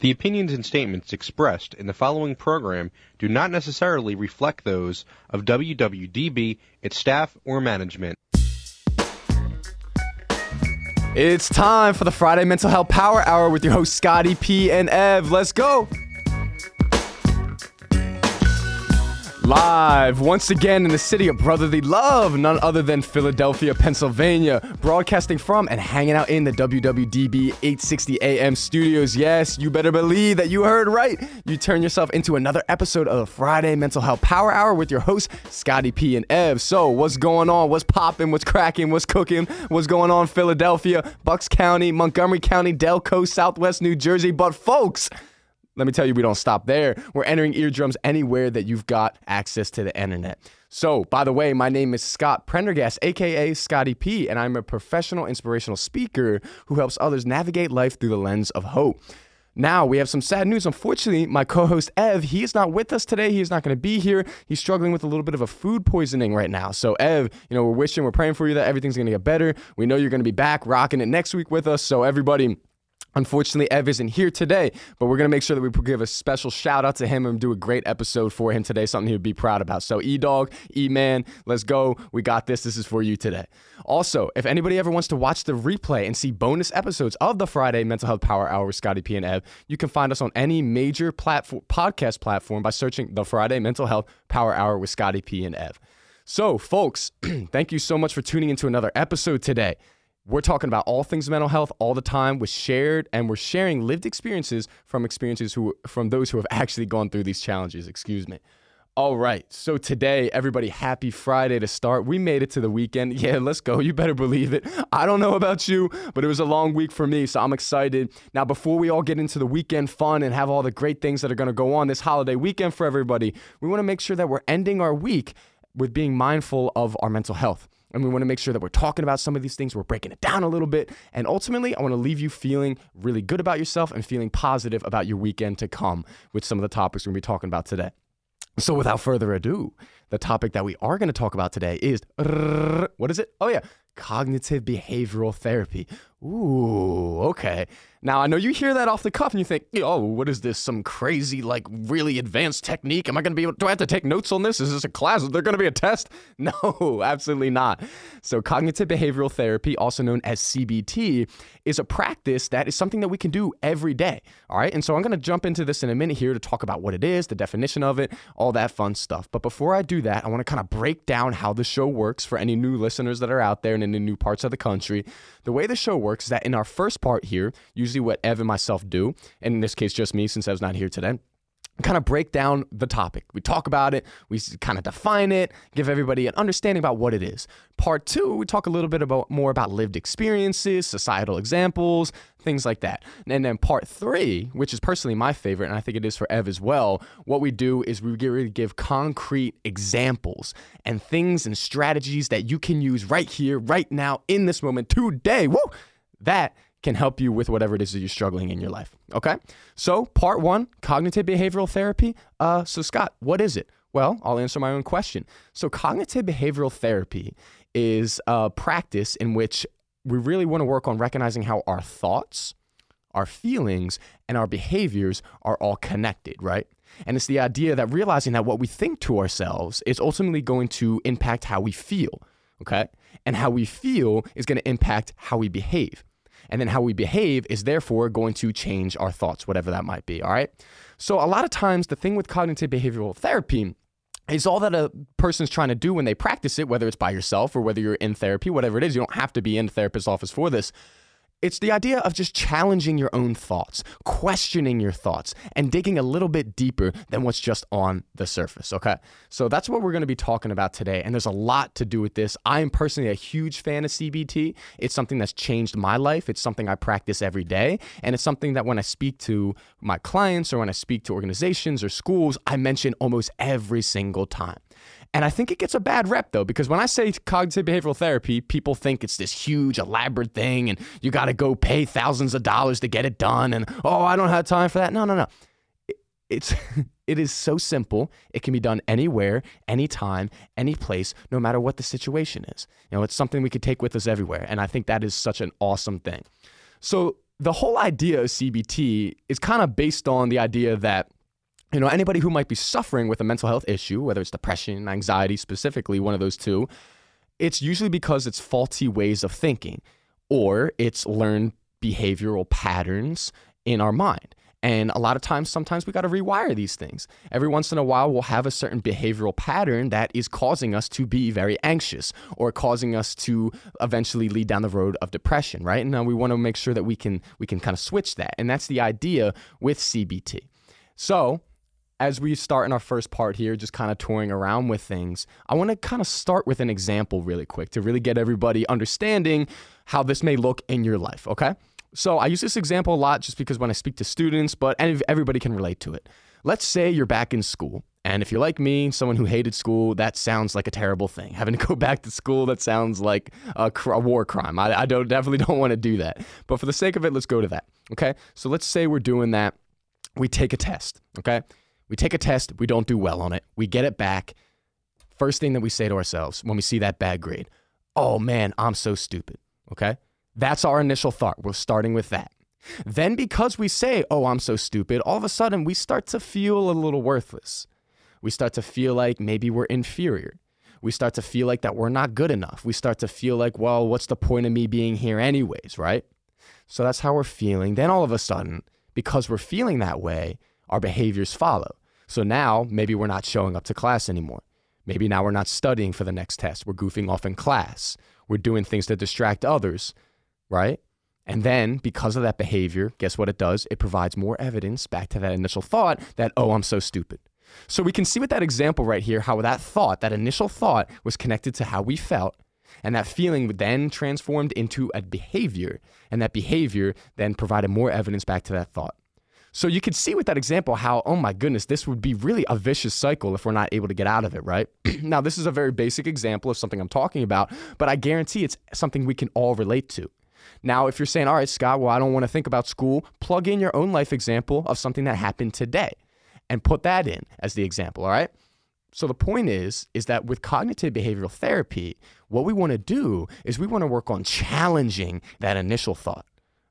The opinions and statements expressed in the following program do not necessarily reflect those of WWDB, its staff, or management. It's time for the Friday Mental Health Power Hour with your host Scotty P and Ev. Let's go. Live once again in the city of brotherly love, none other than Philadelphia, Pennsylvania, broadcasting from and hanging out in the WWDB 860 AM studios. Yes, you better believe that you heard right. You turn yourself into another episode of the Friday Mental Health Power Hour with your hosts, Scotty P and Ev. So, what's going on? What's popping? What's cracking? What's cooking? What's going on? Philadelphia, Bucks County, Montgomery County, Delco, Southwest New Jersey. But, folks, let me tell you, we don't stop there. We're entering eardrums anywhere that you've got access to the internet. So, by the way, my name is Scott Prendergast, aka Scotty P, and I'm a professional inspirational speaker who helps others navigate life through the lens of hope. Now, we have some sad news. Unfortunately, my co host Ev, he is not with us today. He is not going to be here. He's struggling with a little bit of a food poisoning right now. So, Ev, you know, we're wishing, we're praying for you that everything's going to get better. We know you're going to be back rocking it next week with us. So, everybody, Unfortunately, Ev isn't here today, but we're going to make sure that we give a special shout out to him and do a great episode for him today, something he would be proud about. So, E Dog, E Man, let's go. We got this. This is for you today. Also, if anybody ever wants to watch the replay and see bonus episodes of the Friday Mental Health Power Hour with Scotty P and Ev, you can find us on any major platform, podcast platform by searching the Friday Mental Health Power Hour with Scotty P and Ev. So, folks, thank you so much for tuning into another episode today. We're talking about all things mental health all the time with shared and we're sharing lived experiences from experiences who from those who have actually gone through these challenges, excuse me. All right. So today, everybody, happy Friday to start. We made it to the weekend. Yeah, let's go. You better believe it. I don't know about you, but it was a long week for me, so I'm excited. Now, before we all get into the weekend fun and have all the great things that are going to go on this holiday weekend for everybody, we want to make sure that we're ending our week with being mindful of our mental health. And we want to make sure that we're talking about some of these things, we're breaking it down a little bit. And ultimately, I want to leave you feeling really good about yourself and feeling positive about your weekend to come with some of the topics we're going to be talking about today. So, without further ado, the topic that we are going to talk about today is what is it? Oh, yeah, cognitive behavioral therapy. Ooh, okay. Now, I know you hear that off the cuff and you think, oh, what is this? Some crazy, like, really advanced technique? Am I to be able, do I have to take notes on this? Is this a class? Is there to be a test? No, absolutely not. So, cognitive behavioral therapy, also known as CBT, is a practice that is something that we can do every day. All right. And so, I'm to jump into this in a minute here to talk about what it is, the definition of it, all that fun stuff. But before I do that, I want to kind of break down how the show works for any new listeners that are out there and in the new parts of the country. The way the show works is that in our first part here, usually what Ev and myself do, and in this case, just me since Ev's not here today, kind of break down the topic. We talk about it, we kind of define it, give everybody an understanding about what it is. Part two, we talk a little bit about more about lived experiences, societal examples, things like that. And then part three, which is personally my favorite, and I think it is for Ev as well, what we do is we get really give concrete examples and things and strategies that you can use right here, right now, in this moment, today. Woo! That can help you with whatever it is that you're struggling in your life. Okay? So, part one cognitive behavioral therapy. Uh, so, Scott, what is it? Well, I'll answer my own question. So, cognitive behavioral therapy is a practice in which we really want to work on recognizing how our thoughts, our feelings, and our behaviors are all connected, right? And it's the idea that realizing that what we think to ourselves is ultimately going to impact how we feel, okay? And how we feel is going to impact how we behave. And then how we behave is therefore going to change our thoughts, whatever that might be. All right. So, a lot of times, the thing with cognitive behavioral therapy is all that a person's trying to do when they practice it, whether it's by yourself or whether you're in therapy, whatever it is. You don't have to be in the therapist's office for this. It's the idea of just challenging your own thoughts, questioning your thoughts, and digging a little bit deeper than what's just on the surface. Okay. So that's what we're going to be talking about today. And there's a lot to do with this. I am personally a huge fan of CBT. It's something that's changed my life. It's something I practice every day. And it's something that when I speak to my clients or when I speak to organizations or schools, I mention almost every single time. And I think it gets a bad rep though, because when I say cognitive behavioral therapy, people think it's this huge, elaborate thing and you got to go pay thousands of dollars to get it done. And oh, I don't have time for that. No, no, no. It's. It is so simple. It can be done anywhere, anytime, any place, no matter what the situation is. You know, it's something we could take with us everywhere. And I think that is such an awesome thing. So the whole idea of CBT is kind of based on the idea that you know anybody who might be suffering with a mental health issue, whether it's depression, anxiety specifically, one of those two, it's usually because it's faulty ways of thinking or it's learned behavioral patterns in our mind. And a lot of times, sometimes we got to rewire these things. Every once in a while, we'll have a certain behavioral pattern that is causing us to be very anxious or causing us to eventually lead down the road of depression, right? And now we want to make sure that we can we can kind of switch that. And that's the idea with CBT. So, as we start in our first part here, just kind of touring around with things, I want to kind of start with an example really quick to really get everybody understanding how this may look in your life, okay? So I use this example a lot just because when I speak to students, but everybody can relate to it. Let's say you're back in school. And if you're like me, someone who hated school, that sounds like a terrible thing. Having to go back to school, that sounds like a, a war crime. I, I don't definitely don't want to do that. But for the sake of it, let's go to that. Okay. So let's say we're doing that. We take a test. Okay. We take a test. We don't do well on it. We get it back. First thing that we say to ourselves when we see that bad grade, oh man, I'm so stupid. Okay. That's our initial thought. We're starting with that. Then, because we say, oh, I'm so stupid, all of a sudden we start to feel a little worthless. We start to feel like maybe we're inferior. We start to feel like that we're not good enough. We start to feel like, well, what's the point of me being here, anyways, right? So that's how we're feeling. Then, all of a sudden, because we're feeling that way, our behaviors follow. So now maybe we're not showing up to class anymore. Maybe now we're not studying for the next test. We're goofing off in class. We're doing things to distract others right? And then, because of that behavior, guess what it does? It provides more evidence back to that initial thought that, oh, I'm so stupid. So we can see with that example right here how that thought, that initial thought, was connected to how we felt. And that feeling then transformed into a behavior. And that behavior then provided more evidence back to that thought. So you could see with that example how, oh my goodness, this would be really a vicious cycle if we're not able to get out of it, right? now, this is a very basic example of something I'm talking about, but I guarantee it's something we can all relate to. Now, if you're saying, all right, Scott, well, I don't want to think about school, plug in your own life example of something that happened today and put that in as the example, all right? So the point is is that with cognitive behavioral therapy, what we want to do is we want to work on challenging that initial thought.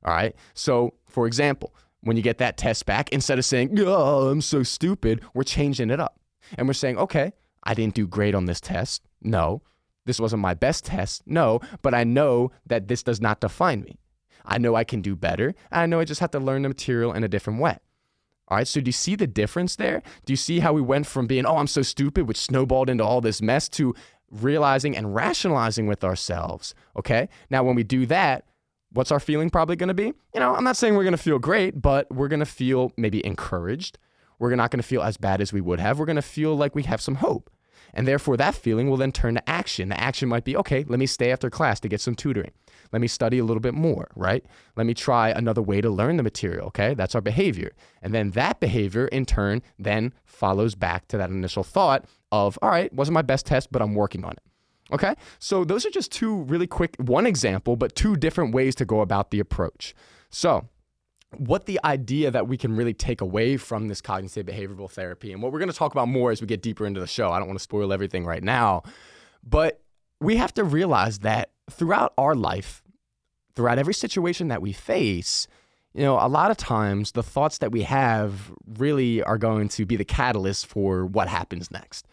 All right? So, for example, when you get that test back, instead of saying, "Oh, I'm so stupid," we're changing it up. And we're saying, "Okay, I didn't do great on this test." No, this wasn't my best test. No, but I know that this does not define me. I know I can do better. I know I just have to learn the material in a different way. All right, so do you see the difference there? Do you see how we went from being, oh, I'm so stupid, which snowballed into all this mess, to realizing and rationalizing with ourselves? Okay, now when we do that, what's our feeling probably gonna be? You know, I'm not saying we're gonna feel great, but we're gonna feel maybe encouraged. We're not gonna feel as bad as we would have. We're gonna feel like we have some hope. And therefore, that feeling will then turn to action. The action might be okay, let me stay after class to get some tutoring. Let me study a little bit more, right? Let me try another way to learn the material, okay? That's our behavior. And then that behavior, in turn, then follows back to that initial thought of, all right, wasn't my best test, but I'm working on it. Okay, so those are just two really quick, one example, but two different ways to go about the approach. So, what the idea that we can really take away from this cognitive behavioral therapy and what we're to talk about more as we get deeper into the show. I don't want to spoil everything right now, but we have to realize that throughout our life, throughout every situation that we face, you know, a lot of times the thoughts that we have really are going to be the catalyst for what happens next.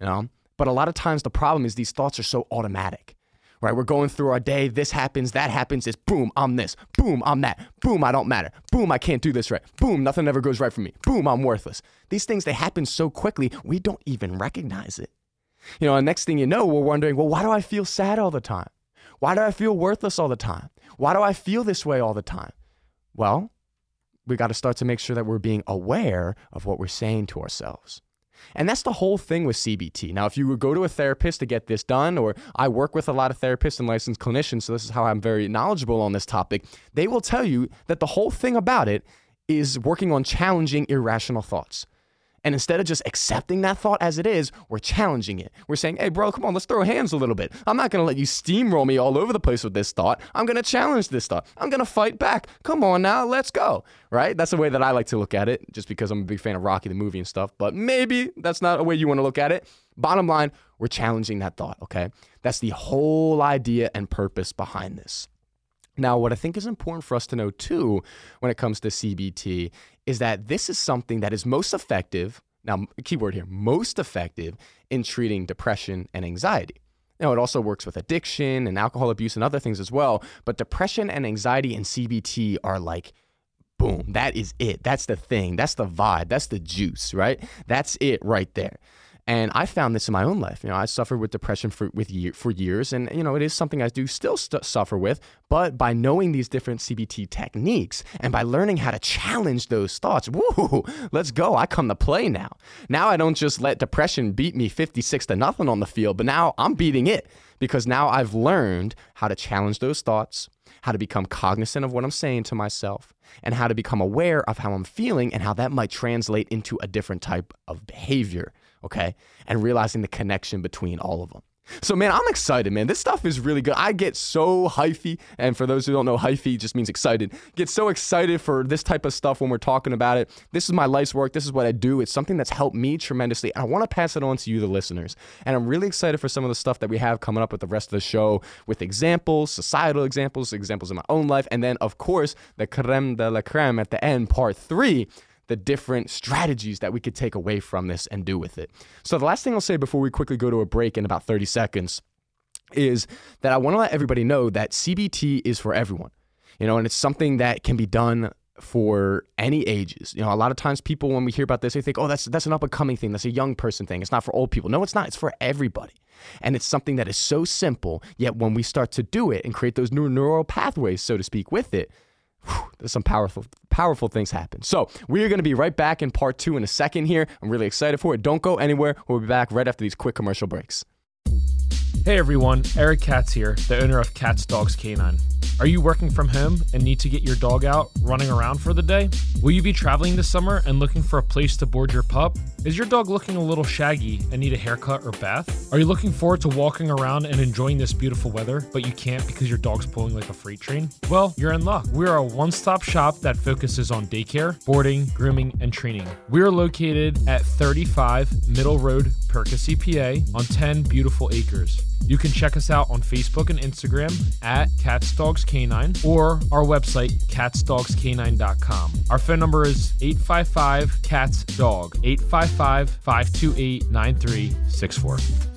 You know, but a lot of times the problem is these thoughts are so automatic right? We're going through our day. This happens, that happens. Is boom, I'm this. Boom, I'm that. Boom, I don't matter. Boom, I can't do this right. Boom, nothing ever goes right for me. Boom, I'm worthless. These things, they happen so quickly, we don't even recognize it. You know, and next thing you know, we're wondering, well, why do I feel sad all the time? Why do I feel worthless all the time? Why do I feel this way all the time? Well, we got to start to make sure that we're being aware of what we're saying to ourselves. And that's the whole thing with CBT. Now, if you go to a therapist to get this done, or I work with a lot of therapists and licensed clinicians, so this is how I'm very knowledgeable on this topic, they will tell you that the whole thing about it is working on challenging irrational thoughts. And instead of just accepting that thought as it is, we're challenging it. We're saying, hey, bro, come on, let's throw hands a little bit. I'm not going to let you steamroll me all over the place with this thought. I'm going to challenge this thought. I'm going to fight back. Come on now, let's go. Right? That's the way that I like to look at it, just because I'm a big fan of Rocky the movie and stuff. But maybe that's not a way you want to look at it. Bottom line, we're challenging that thought, okay? That's the whole idea and purpose behind this. Now, what I think is important for us to know too when it comes to CBT is that this is something that is most effective. Now, keyword here, most effective in treating depression and anxiety. Now, it also works with addiction and alcohol abuse and other things as well. But depression and anxiety and CBT are like, boom, that is it. That's the thing. That's the vibe. That's the juice, right? That's it right there. And I found this in my own life. You know, I suffered with depression for with year, for years, and you know, it is something I do still st- suffer with. But by knowing these different CBT techniques and by learning how to challenge those thoughts, woo, let's go! I come to play now. Now I don't just let depression beat me fifty six to nothing on the field, but now I'm beating it because now I've learned how to challenge those thoughts, how to become cognizant of what I'm saying to myself, and how to become aware of how I'm feeling and how that might translate into a different type of behavior okay? And realizing the connection between all of them. So, man, I'm excited, man. This stuff is really good. I get so hyphy, and for those who don't know, hyphy just means excited. Get so excited for this type of stuff when we're talking about it. This is my life's work. This is what I do. It's something that's helped me tremendously, and I want to pass it on to you, the listeners. And I'm really excited for some of the stuff that we have coming up with the rest of the show with examples, societal examples, examples in my own life, and then, of course, the creme de la creme at the end, part three the different strategies that we could take away from this and do with it. So, the last thing I'll say before we quickly go to a break in about 30 seconds is that I want to let everybody know that CBT is for everyone, you know, and it's something that can be done for any ages. You know, a lot of times people when we hear about this, they think, "Oh, that's that's an up and coming thing. That's a young person thing. It's not for old people." No, it's not. It's for everybody. And it's something that is so simple, yet when we start to do it and create those new neural pathways, so to speak, with it, some powerful powerful things happen. So we are going to be right back in part two in a second here. I'm really excited for it. Don't go anywhere. We'll be back right after these quick commercial breaks. Hey everyone, Eric Katz here, the owner of Katz Dogs Canine. Are you working from home and need to get your dog out running around for the day? Will you be traveling this summer and looking for a place to board your pup? Is your dog looking a little shaggy and need a haircut or bath? Are you looking forward to walking around and enjoying this beautiful weather, but you can't because your dog's pulling like a freight train? Well, you're in luck. We are a one stop shop that focuses on daycare, boarding, grooming, and training. We are located at 35 Middle Road, Percy, PA, on 10 beautiful acres. You can check us out on Facebook and Instagram at KatzDogsCanine or our website, katzdogscanine.com. Our phone number is 855 KATZ DOG, 855 528 9364.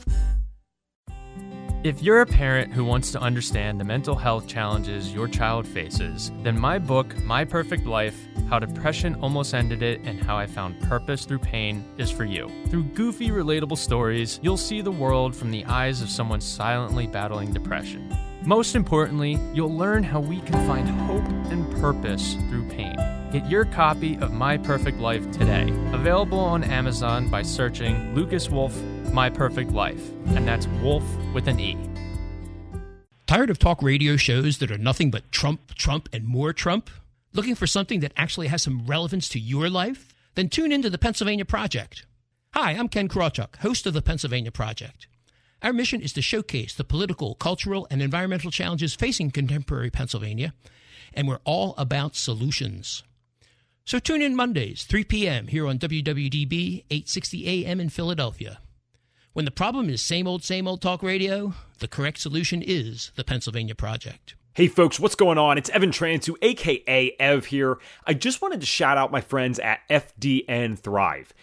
If you're a parent who wants to understand the mental health challenges your child faces, then my book, My Perfect Life How Depression Almost Ended It and How I Found Purpose Through Pain, is for you. Through goofy, relatable stories, you'll see the world from the eyes of someone silently battling depression. Most importantly, you'll learn how we can find hope and purpose through pain. Get your copy of My Perfect Life today. Available on Amazon by searching Lucas Wolfe My Perfect Life, and that's Wolf with an E. Tired of talk radio shows that are nothing but Trump, Trump, and more Trump? Looking for something that actually has some relevance to your life? Then tune into the Pennsylvania Project. Hi, I'm Ken Krawchuk, host of the Pennsylvania Project. Our mission is to showcase the political, cultural, and environmental challenges facing contemporary Pennsylvania, and we're all about solutions. So tune in Mondays, 3 p.m. here on WWDB 860 AM in Philadelphia. When the problem is same old, same old talk radio, the correct solution is the Pennsylvania Project. Hey folks, what's going on? It's Evan Transue, aka Ev here. I just wanted to shout out my friends at FDN Thrive.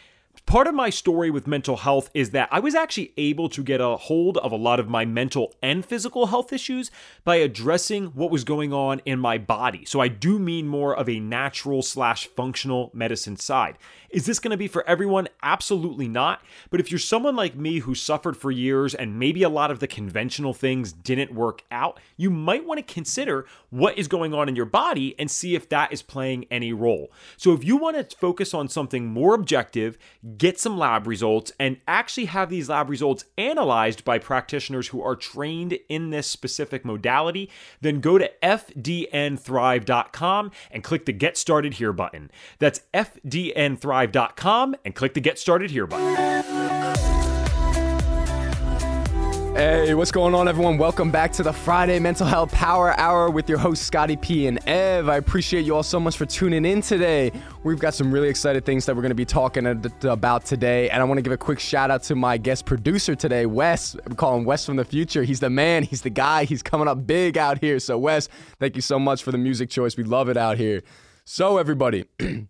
Part of my story with mental health is that I was actually able to get a hold of a lot of my mental and physical health issues by addressing what was going on in my body. So I do mean more of a natural slash functional medicine side. Is this going to be for everyone? Absolutely not. But if you're someone like me who suffered for years and maybe a lot of the conventional things didn't work out, you might want to consider what is going on in your body and see if that is playing any role. So if you want to focus on something more objective, get some lab results, and actually have these lab results analyzed by practitioners who are trained in this specific modality, then go to fdnthrive.com and click the Get Started Here button. That's fdnthrive.com and click the Get Started Here button. Hey, what's going on, everyone? Welcome back to the Friday Mental Health Power Hour with your hosts, Scotty P and Ev. I appreciate you all so much for tuning in today. We've got some really excited things that we're going to be talking about today. And I want to give a quick shout out to my guest producer today, Wes. We call him Wes from the future. He's the man, he's the guy, he's coming up big out here. So, Wes, thank you so much for the music choice. We love it out here. So, everybody,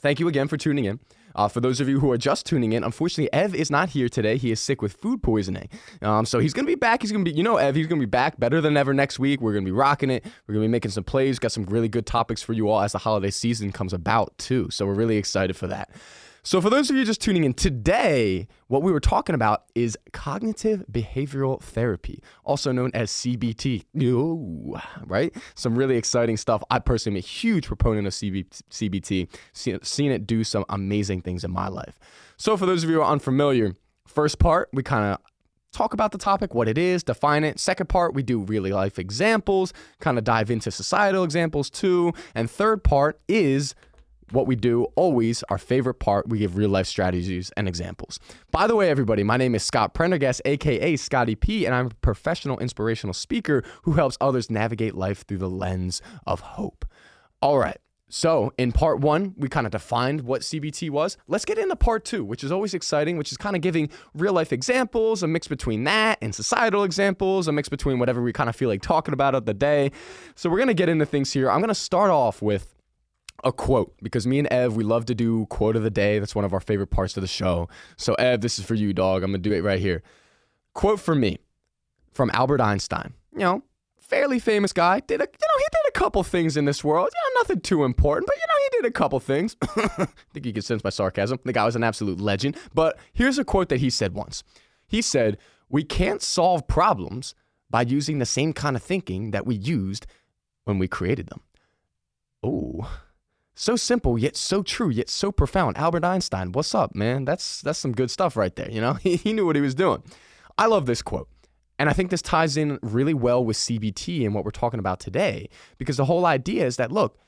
thank you again for tuning in. Uh, for those of you who are just tuning in, unfortunately, Ev is not here today. He is sick with food poisoning. Um, so he's going to be back. He's going to be, you know, Ev, he's going to be back better than ever next week. We're going to be rocking it. We're going to be making some plays. Got some really good topics for you all as the holiday season comes about, too. So we're really excited for that. So, for those of you just tuning in today, what we were talking about is cognitive behavioral therapy, also known as CBT. Ooh, right? Some really exciting stuff. I personally am a huge proponent of CBT, seen it do some amazing things in my life. So, for those of you who are unfamiliar, first part, we kind of talk about the topic, what it is, define it. Second part, we do really life examples, kind of dive into societal examples too. And third part is what we do always our favorite part we give real life strategies and examples by the way everybody my name is scott prendergast aka scotty p and i'm a professional inspirational speaker who helps others navigate life through the lens of hope all right so, in part one, we kind of defined what CBT was. Let's get into part two, which is always exciting, which is kind of giving real life examples, a mix between that and societal examples, a mix between whatever we kind of feel like talking about of the day. So, we're going to get into things here. I'm going to start off with a quote because me and Ev, we love to do quote of the day. That's one of our favorite parts of the show. So, Ev, this is for you, dog. I'm going to do it right here. Quote from me from Albert Einstein. You know, fairly famous guy. Did a, you know, he did a couple things in this world. You know, nothing too important, but you know, he did a couple things. I think you can sense my sarcasm. The guy was an absolute legend. But here's a quote that he said once. He said, "We can't solve problems by using the same kind of thinking that we used when we created them." Oh. So simple, yet so true, yet so profound. Albert Einstein, what's up, man? That's that's some good stuff right there. You know, he, he knew what he was doing. I love this quote. And I think this ties in really well with CBT and what we're talking about today, because the whole idea is that, look,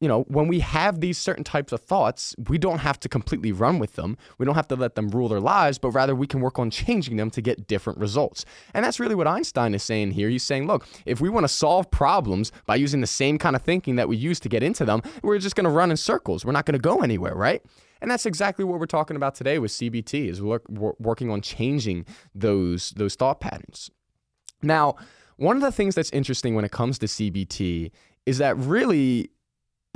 you know, when we have these certain types of thoughts, we don't have to completely run with them. We don't have to let them rule their lives, but rather we can work on changing them to get different results. And that's really what Einstein is saying here. He's saying, look, if we want to solve problems by using the same kind of thinking that we use to get into them, we're just going to run in circles. We're not going to go anywhere, right? And that's exactly what we're talking about today with CBT is work, working on changing those those thought patterns. Now, one of the things that's interesting when it comes to CBT is that really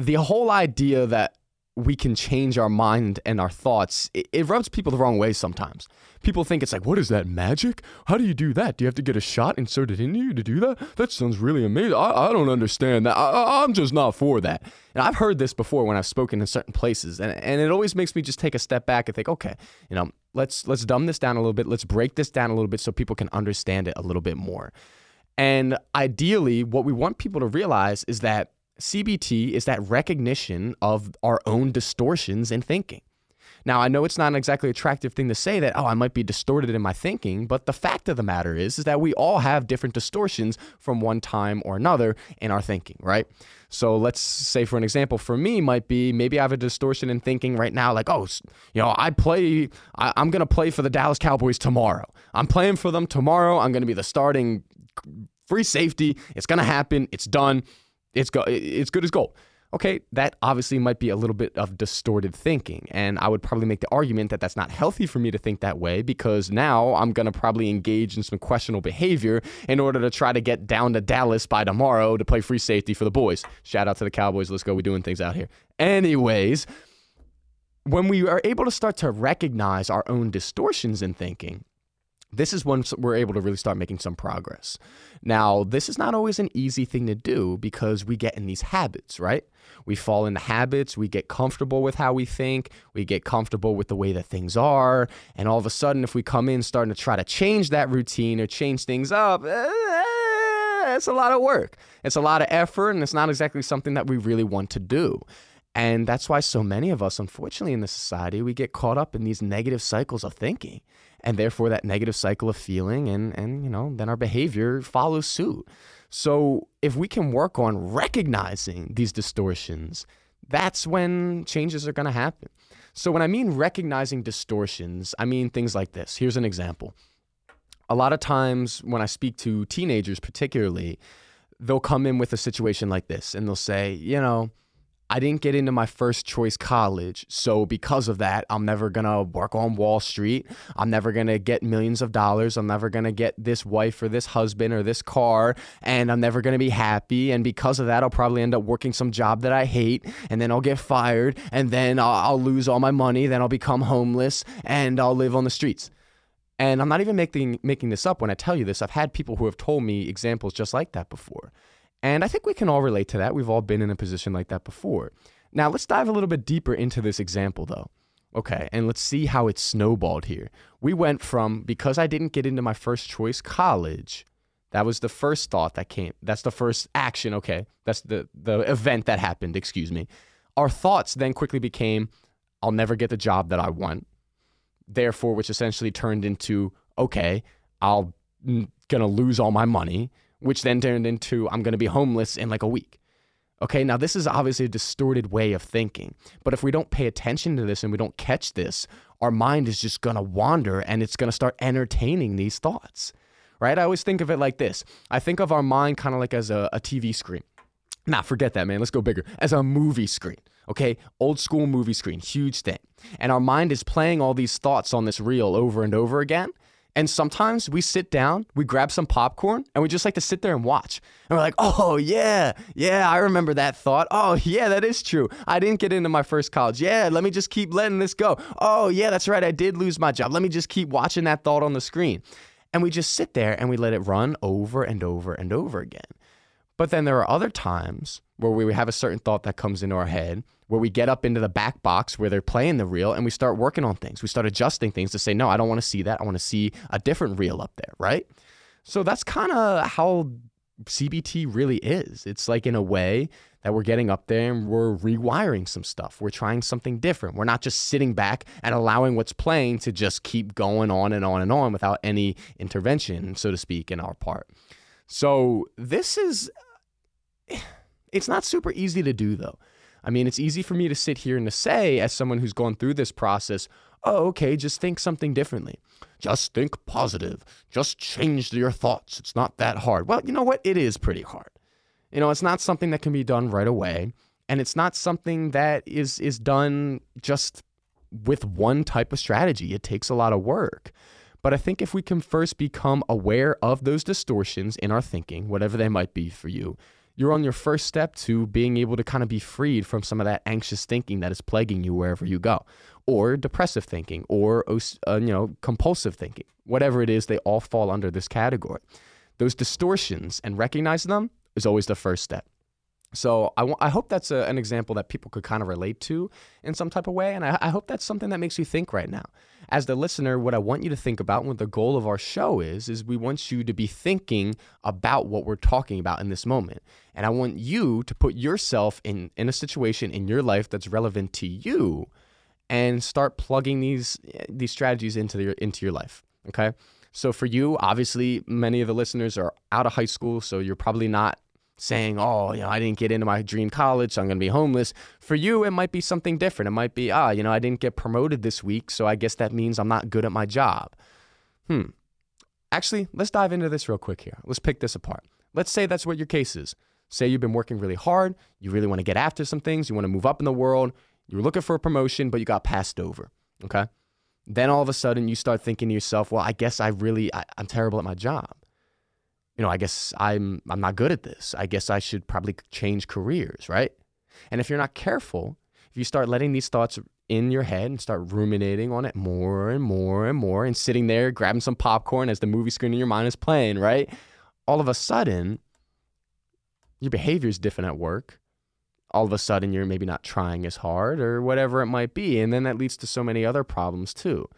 the whole idea that we can change our mind and our thoughts, it, it, rubs people the wrong way sometimes. People think it's like, what is that, magic? How do you do that? Do you have to get a shot inserted into you to do that? That sounds really amazing. I, I don't understand that. I, I'm just not for that. And I've heard this before when I've spoken in certain places, and, and it always makes me just take a step back and think, okay, you know, let's let's dumb this down a little bit. Let's break this down a little bit so people can understand it a little bit more. And ideally, what we want people to realize is that CBT is that recognition of our own distortions in thinking. Now, I know it's not an exactly attractive thing to say that, oh, I might be distorted in my thinking, but the fact of the matter is, is that we all have different distortions from one time or another in our thinking, right? So let's say, for an example, for me, might be maybe I have a distortion in thinking right now, like, oh, you know, I play, I, I'm going to play for the Dallas Cowboys tomorrow. I'm playing for them tomorrow. I'm going to be the starting free safety. It's going to happen. It's done it's go it's good as gold. Okay, that obviously might be a little bit of distorted thinking, and I would probably make the argument that that's not healthy for me to think that way because now I'm gonna probably engage in some questionable behavior in order to try to get down to Dallas by tomorrow to play free safety for the boys. Shout out to the Cowboys. Let's go. We're doing things out here. Anyways, when we are able to start to recognize our own distortions in thinking, this is when we're able to really start making some progress. Now, this is not always an easy thing to do because we get in these habits, right? We fall into habits, we get comfortable with how we think, we get comfortable with the way that things are, and all of a sudden, if we come in starting to try to change that routine or change things up, eh, it's a lot of work. It's a lot of effort, and it's not exactly something that we really want to do. And that's why so many of us, unfortunately, in this society, we get caught up in these negative cycles of thinking and therefore that negative cycle of feeling and and you know then our behavior follows suit. So if we can work on recognizing these distortions that's when changes are going to happen. So when i mean recognizing distortions i mean things like this. Here's an example. A lot of times when I speak to teenagers, particularly, they'll come in with a situation like this and they'll say, you know, I didn't get into my first choice college. So, because of that, I'm never going to work on Wall Street. I'm never going to get millions of dollars. I'm never going to get this wife or this husband or this car. And I'm never going to be happy. And because of that, I'll probably end up working some job that I hate. And then I'll get fired. And then I'll, I'll lose all my money. Then I'll become homeless and I'll live on the streets. And I'm not even making, making this up when I tell you this. I've had people who have told me examples just like that before. And I think we can all relate to that. We've all been in a position like that before. Now, let's dive a little bit deeper into this example, though. Okay, and let's see how it snowballed here. We went from because I didn't get into my first choice college, that was the first thought that came. That's the first action, okay? That's the the event that happened, excuse me. Our thoughts then quickly became I'll never get the job that I want. Therefore, which essentially turned into okay, I'll mm, going to lose all my money which then turned into I'm going to be homeless in like a week. Okay, now this is obviously a distorted way of thinking. But if we don't pay attention to this and we don't catch this, our mind is just to wander and it's to start entertaining these thoughts. Right? I always think of it like this I think of our mind kind of like as a, a TV screen. Nah, forget that, man. Let's go bigger. As a movie screen. Okay, old school movie screen, huge thing. And our mind is playing all these thoughts on this reel over and over again. And sometimes we sit down, we grab some popcorn, and we just like to sit there and watch. And we're like, oh, yeah, yeah, I remember that thought. Oh, yeah, that is true. I didn't get into my first college. Yeah, let me just keep letting this go. Oh, yeah, that's right. I did lose my job. Let me just keep watching that thought on the screen. And we just sit there and we let it run over and over and over again. But then there are other times where we have a certain thought that comes into our head where we get up into the back box where they're playing the reel and we start working on things. We start adjusting things to say, no, I don't want to see that. I want to see a different reel up there, right? So that's kind of how CBT really is. It's like in a way that we're getting up there and we're rewiring some stuff. We're trying something different. We're not just sitting back and allowing what's playing to just keep going on and on and on without any intervention, so to speak, in our part. So this is it's not super easy to do though. I mean, it's easy for me to sit here and to say, as someone who's gone through this process, oh, okay, just think something differently. Just think positive. Just change your thoughts. It's not that hard. Well, you know what? It is pretty hard. You know, it's not something that can be done right away. And it's not something that is is done just with one type of strategy. It takes a lot of work. But I think if we can first become aware of those distortions in our thinking, whatever they might be for you, you're on your first step to being able to kind of be freed from some of that anxious thinking that is plaguing you wherever you go, or depressive thinking, or uh, you know compulsive thinking. Whatever it is, they all fall under this category. Those distortions and recognizing them is always the first step. So I, w- I hope that's a, an example that people could kind of relate to in some type of way. And I, I hope that's something that makes you think right now. As the listener, what I want you to think about, and what the goal of our show is, is we want you to be thinking about what we're talking about in this moment. And I want you to put yourself in, in a situation in your life that's relevant to you and start plugging these, these strategies into your, into your life. Okay. So for you, obviously, many of the listeners are out of high school, so you're probably not saying, oh, you know, I didn't get into my dream college, so I'm going to be homeless. For you, it might be something different. It might be, ah, you know, I didn't get promoted this week, so I guess that means I'm not good at my job. Hmm. Actually, let's dive into this real quick here. Let's pick this apart. Let's say that's what your case is. Say you've been working really hard, you really want to get after some things, you want to move up in the world, you're looking for a promotion, but you got passed over. Okay. Then all of a sudden you start thinking to yourself, well, I guess I really, I, I'm terrible at my job you know, I guess I'm I'm not good at this. I guess I should probably change careers, right? And if you're not careful, if you start letting these thoughts in your head and start ruminating on it more and more and more and sitting there grabbing some popcorn as the movie screen in your mind is playing, right? All of a sudden, your behavior is different at work. All of a sudden, you're maybe not trying as hard or whatever it might be. And then that leads to so many other problems too.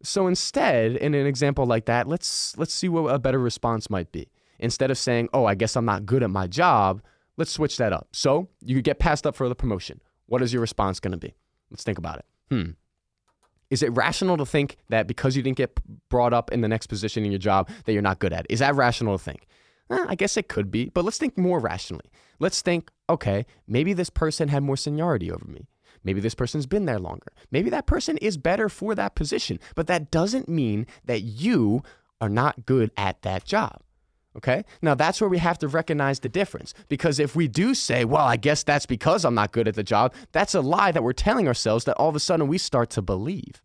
So instead, in an example like that, let's let's see what a better response might be. Instead of saying, oh, I guess I'm not good at my job, let's switch that up. So you could get passed up for the promotion. What is your response going to be? Let's think about it. Hmm. Is it rational to think that because you didn't get brought up in the next position in your job that you're not good at? Is that rational to think? Eh, I guess it could be, but let's think more rationally. Let's think, okay, maybe this person had more seniority over me. Maybe this person's been there longer. Maybe that person is better for that position, but that doesn't mean that you are not good at that job. Okay. Now that's where we have to recognize the difference. Because if we do say, well, I guess that's because I'm not good at the job, that's a lie that we're telling ourselves that all of a sudden we start to believe.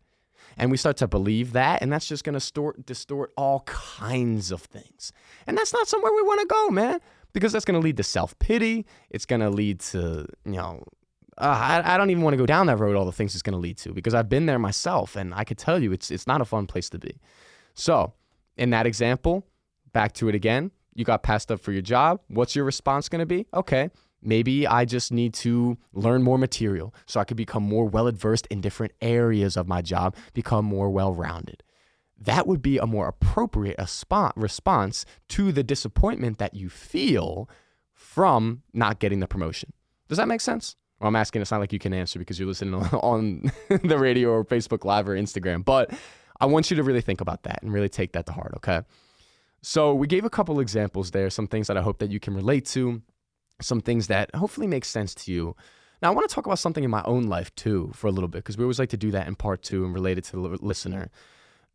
And we start to believe that, and that's just going to distort all kinds of things. And that's not somewhere we want to go, man, because that's going to lead to self pity. It's going to lead to, you know, uh, I, I don't even want to go down that road, all the things it's going to lead to, because I've been there myself, and I could tell you it's, it's not a fun place to be. So, in that example, back to it again. You got passed up for your job. What's your response going to be? Okay, maybe I just need to learn more material so I could become more well adversed in different areas of my job, become more well rounded. That would be a more appropriate response to the disappointment that you feel from not getting the promotion. Does that make sense? Well, I'm asking, it's not like you can answer because you're listening on the radio or Facebook Live or Instagram, but I want you to really think about that and really take that to heart, okay? So we gave a couple examples there, some things that I hope that you can relate to, some things that hopefully make sense to you. Now I want to talk about something in my own life too for a little bit because we always like to do that in part two and relate it to the listener.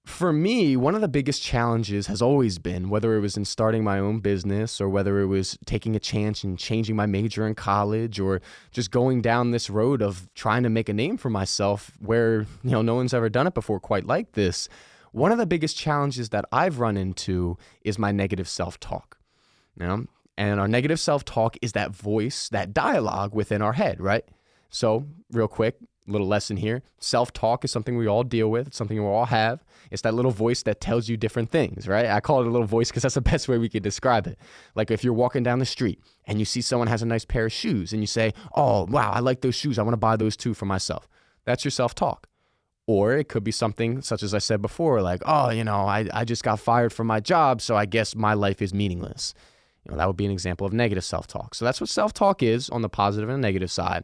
For me, one of the biggest challenges has always been whether it was in starting my own business or whether it was taking a chance and changing my major in college or just going down this road of trying to make a name for myself where, you know, no one's ever done it before quite like this one of the biggest challenges that I've run into is my negative self talk. You know? And our negative self talk is that voice, that dialogue within our head, right? So, real quick, little lesson here self talk is something we all deal with, it's something we all have. It's that little voice that tells you different things, right? I call it a little voice because that's the best way we could describe it. Like if you're walking down the street and you see someone has a nice pair of shoes and you say, Oh, wow, I like those shoes. I want to buy those too for myself. That's your self talk. Or it could be something such as I said before, like, oh, you know, I, I just got fired from my job, so I guess my life is meaningless. You know, that would be an example of negative self talk. So that's what self talk is on the positive and negative side.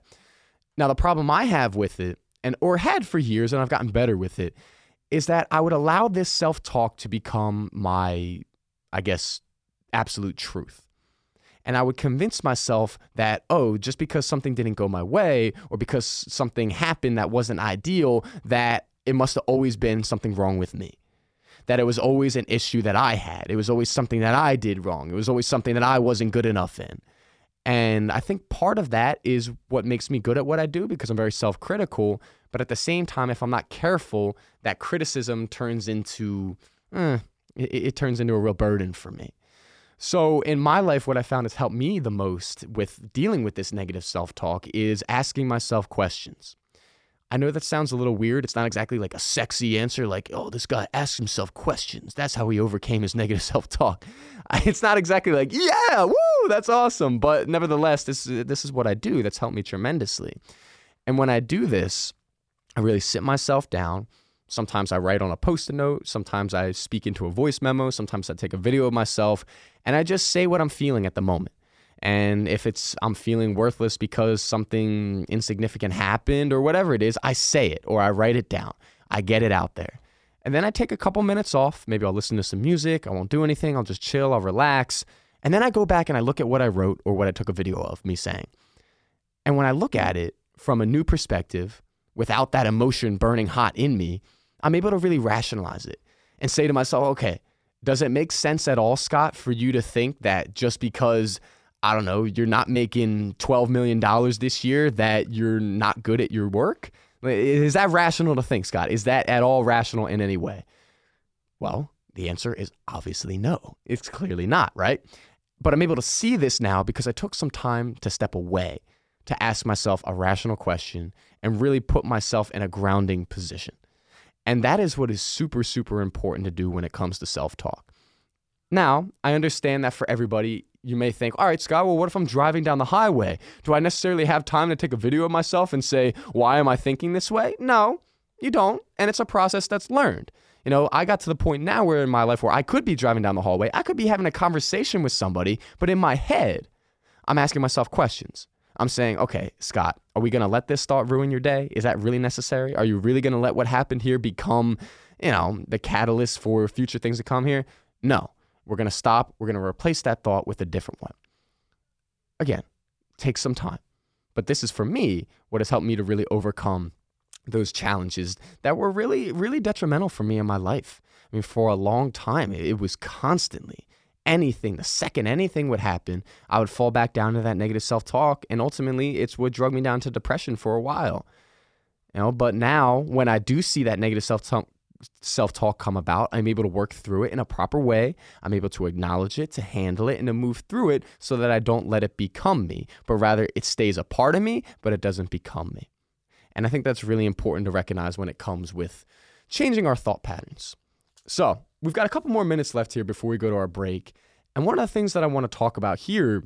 Now, the problem I have with it, and or had for years, and I've gotten better with it, is that I would allow this self talk to become my, I guess, absolute truth. And I would convince myself that, oh, just because something didn't go my way or because something happened that wasn't ideal, that it must have always been something wrong with me. That it was always an issue that I had. It was always something that I did wrong. It was always something that I wasn't good enough in. And I think part of that is what makes me good at what I do because I'm very self critical. But at the same time, if I'm not careful, that criticism turns into, eh, it, it turns into a real burden for me. So, in my life, what I found has helped me the most with dealing with this negative self talk is asking myself questions. I know that sounds a little weird. It's not exactly like a sexy answer, like, oh, this guy asks himself questions. That's how he overcame his negative self talk. It's not exactly like, yeah, woo, that's awesome. But nevertheless, this, this is what I do that's helped me tremendously. And when I do this, I really sit myself down Sometimes I write on a post it note. Sometimes I speak into a voice memo. Sometimes I take a video of myself and I just say what I'm feeling at the moment. And if it's I'm feeling worthless because something insignificant happened or whatever it is, I say it or I write it down. I get it out there. And then I take a couple minutes off. Maybe I'll listen to some music. I won't do anything. I'll just chill. I'll relax. And then I go back and I look at what I wrote or what I took a video of me saying. And when I look at it from a new perspective, without that emotion burning hot in me, I'm able to really rationalize it and say to myself, okay, does it make sense at all, Scott, for you to think that just because, I don't know, you're not making $12 million this year, that you're not good at your work? Is that rational to think, Scott? Is that at all rational in any way? Well, the answer is obviously no. It's clearly not, right? But I'm able to see this now because I took some time to step away, to ask myself a rational question, and really put myself in a grounding position. And that is what is super, super important to do when it comes to self talk. Now, I understand that for everybody, you may think, all right, Scott, well, what if I'm driving down the highway? Do I necessarily have time to take a video of myself and say, why am I thinking this way? No, you don't. And it's a process that's learned. You know, I got to the point now where in my life where I could be driving down the hallway, I could be having a conversation with somebody, but in my head, I'm asking myself questions. I'm saying, okay, Scott, are we going to let this thought ruin your day? Is that really necessary? Are you really going to let what happened here become, you know, the catalyst for future things to come here? No. We're going to stop. We're going to replace that thought with a different one. Again, take some time. But this is for me what has helped me to really overcome those challenges that were really, really detrimental for me in my life. I mean, for a long time, it was constantly anything, the second anything would happen, I would fall back down to that negative self talk. And ultimately, it's what drug me down to depression for a while. You know, but now when I do see that negative self talk, self talk come about, I'm able to work through it in a proper way. I'm able to acknowledge it, to handle it, and to move through it so that I don't let it become me, but rather it stays a part of me, but it doesn't become me. And I think that's really important to recognize when it comes with changing our thought patterns. So, we've got a couple more minutes left here before we go to our break. And one of the things that I want to talk about here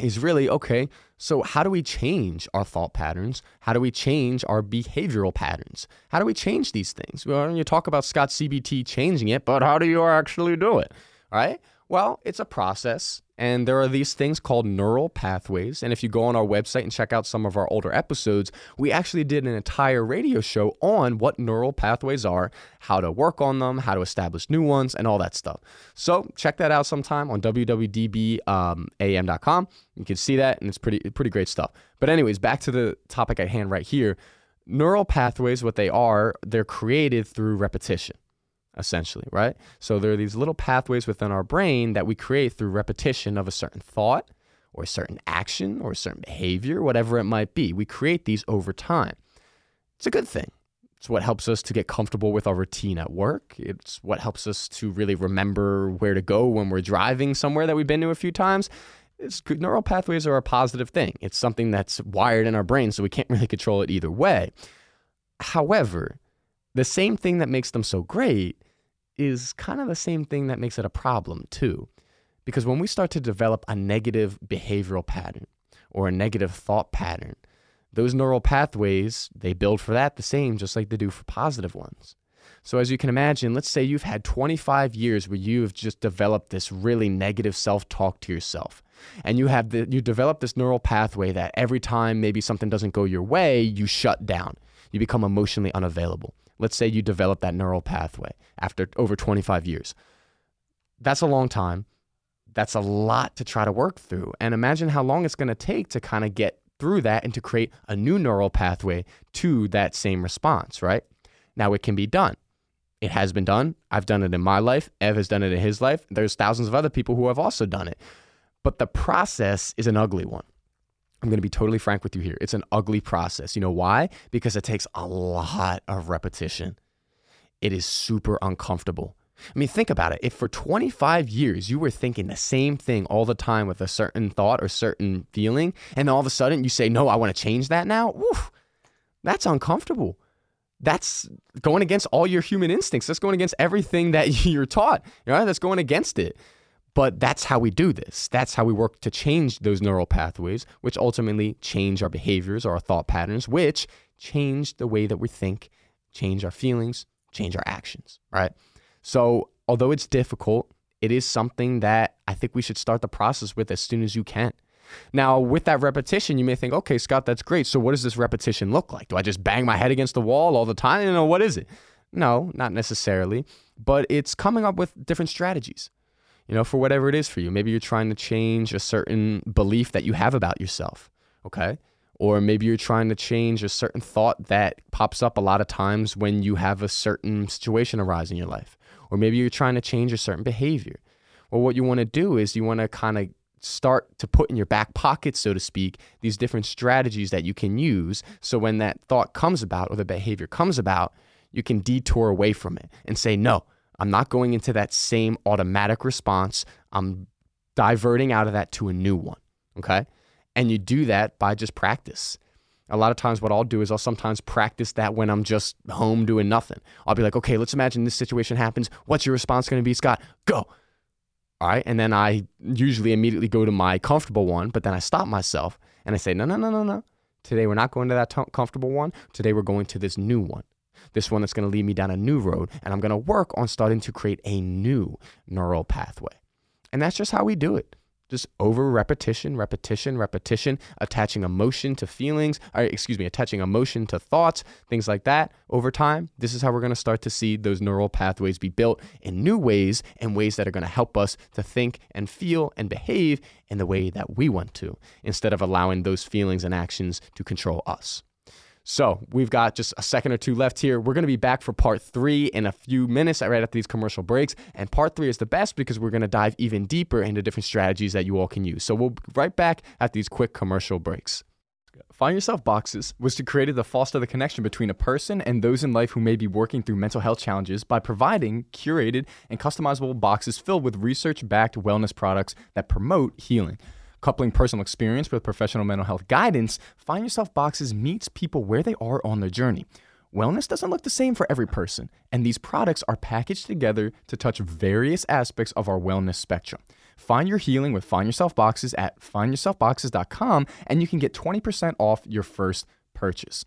is really okay, so how do we change our thought patterns? How do we change our behavioral patterns? How do we change these things? Well, you talk about Scott CBT changing it, but how do you actually do it? All right? Well, it's a process. And there are these things called neural pathways. And if you go on our website and check out some of our older episodes, we actually did an entire radio show on what neural pathways are, how to work on them, how to establish new ones, and all that stuff. So check that out sometime on www.dbam.com. Um, you can see that, and it's pretty, pretty great stuff. But, anyways, back to the topic at hand right here. Neural pathways, what they are, they're created through repetition essentially, right? So there are these little pathways within our brain that we create through repetition of a certain thought or a certain action or a certain behavior, whatever it might be. We create these over time. It's a good thing. It's what helps us to get comfortable with our routine at work. It's what helps us to really remember where to go when we're driving somewhere that we've been to a few times. It's, neural pathways are a positive thing. It's something that's wired in our brain, so we can't really control it either way. However, the same thing that makes them so great is kind of the same thing that makes it a problem, too. Because when we start to develop a negative behavioral pattern or a negative thought pattern, those neural pathways, they build for that the same, just like they do for positive ones. So, as you can imagine, let's say you've had 25 years where you've just developed this really negative self talk to yourself. And you have the, you develop this neural pathway that every time maybe something doesn't go your way, you shut down. You become emotionally unavailable. Let's say you develop that neural pathway after over 25 years. That's a long time. That's a lot to try to work through. And imagine how long it's going to take to kind of get through that and to create a new neural pathway to that same response, right? Now it can be done. It has been done. I've done it in my life. Ev has done it in his life. There's thousands of other people who have also done it. But the process is an ugly one. I'm going to be totally frank with you here. It's an ugly process. You know why? Because it takes a lot of repetition. It is super uncomfortable. I mean, think about it. If for 25 years you were thinking the same thing all the time with a certain thought or certain feeling, and all of a sudden you say, No, I want to change that now, oof, that's uncomfortable. That's going against all your human instincts. That's going against everything that you're taught. You know, that's going against it. But that's how we do this. That's how we work to change those neural pathways, which ultimately change our behaviors or our thought patterns, which change the way that we think, change our feelings, change our actions, right? So, although it's difficult, it is something that I think we should start the process with as soon as you can. Now, with that repetition, you may think, okay, Scott, that's great. So, what does this repetition look like? Do I just bang my head against the wall all the time? You know, what is it? No, not necessarily, but it's coming up with different strategies you know, for whatever it is for you. Maybe you're trying to change a certain belief that you have about yourself, okay? Or maybe you're trying to change a certain thought that pops up a lot of times when you have a certain situation arise in your life. Or maybe you're trying to change a certain behavior. Well, what you want to do is you want to kind of start to put in your back pocket, so to speak, these different strategies that you can use. So when that thought comes about or the behavior comes about, you can detour away from it and say, no, I'm not going into that same automatic response. I'm diverting out of that to a new one. Okay. And you do that by just practice. A lot of times, what I'll do is I'll sometimes practice that when I'm just home doing nothing. I'll be like, okay, let's imagine this situation happens. What's your response going to be, Scott? Go. All right. And then I usually immediately go to my comfortable one, but then I stop myself and I say, no, no, no, no, no. Today we're not going to that t- comfortable one. Today we're going to this new one this one that's going to lead me down a new road, and I'm going to work on starting to create a new neural pathway. And that's just how we do it. Just over repetition, repetition, repetition, attaching emotion to feelings, or excuse me, attaching emotion to thoughts, things like that over time. This is how we're going to start to see those neural pathways be built in new ways and ways that are going to help us to think and feel and behave in the way that we want to, instead of allowing those feelings and actions to control us. So we've got just a second or two left here. We're going to be back for part three in a few minutes right after these commercial breaks. And part three is the best because we're going to dive even deeper into different strategies that you all can use. So we'll be right back at these quick commercial breaks. Find Yourself Boxes was to create to foster the connection between a person and those in life who may be working through mental health challenges by providing curated and customizable boxes filled with research backed wellness products that promote healing. Coupling personal experience with professional mental health guidance, Find Yourself Boxes meets people where they are on their journey. Wellness doesn't look the same for every person, and these products are packaged together to touch various aspects of our wellness spectrum. Find your healing with Find Yourself Boxes at findyourselfboxes.com, and you can get 20% off your first purchase.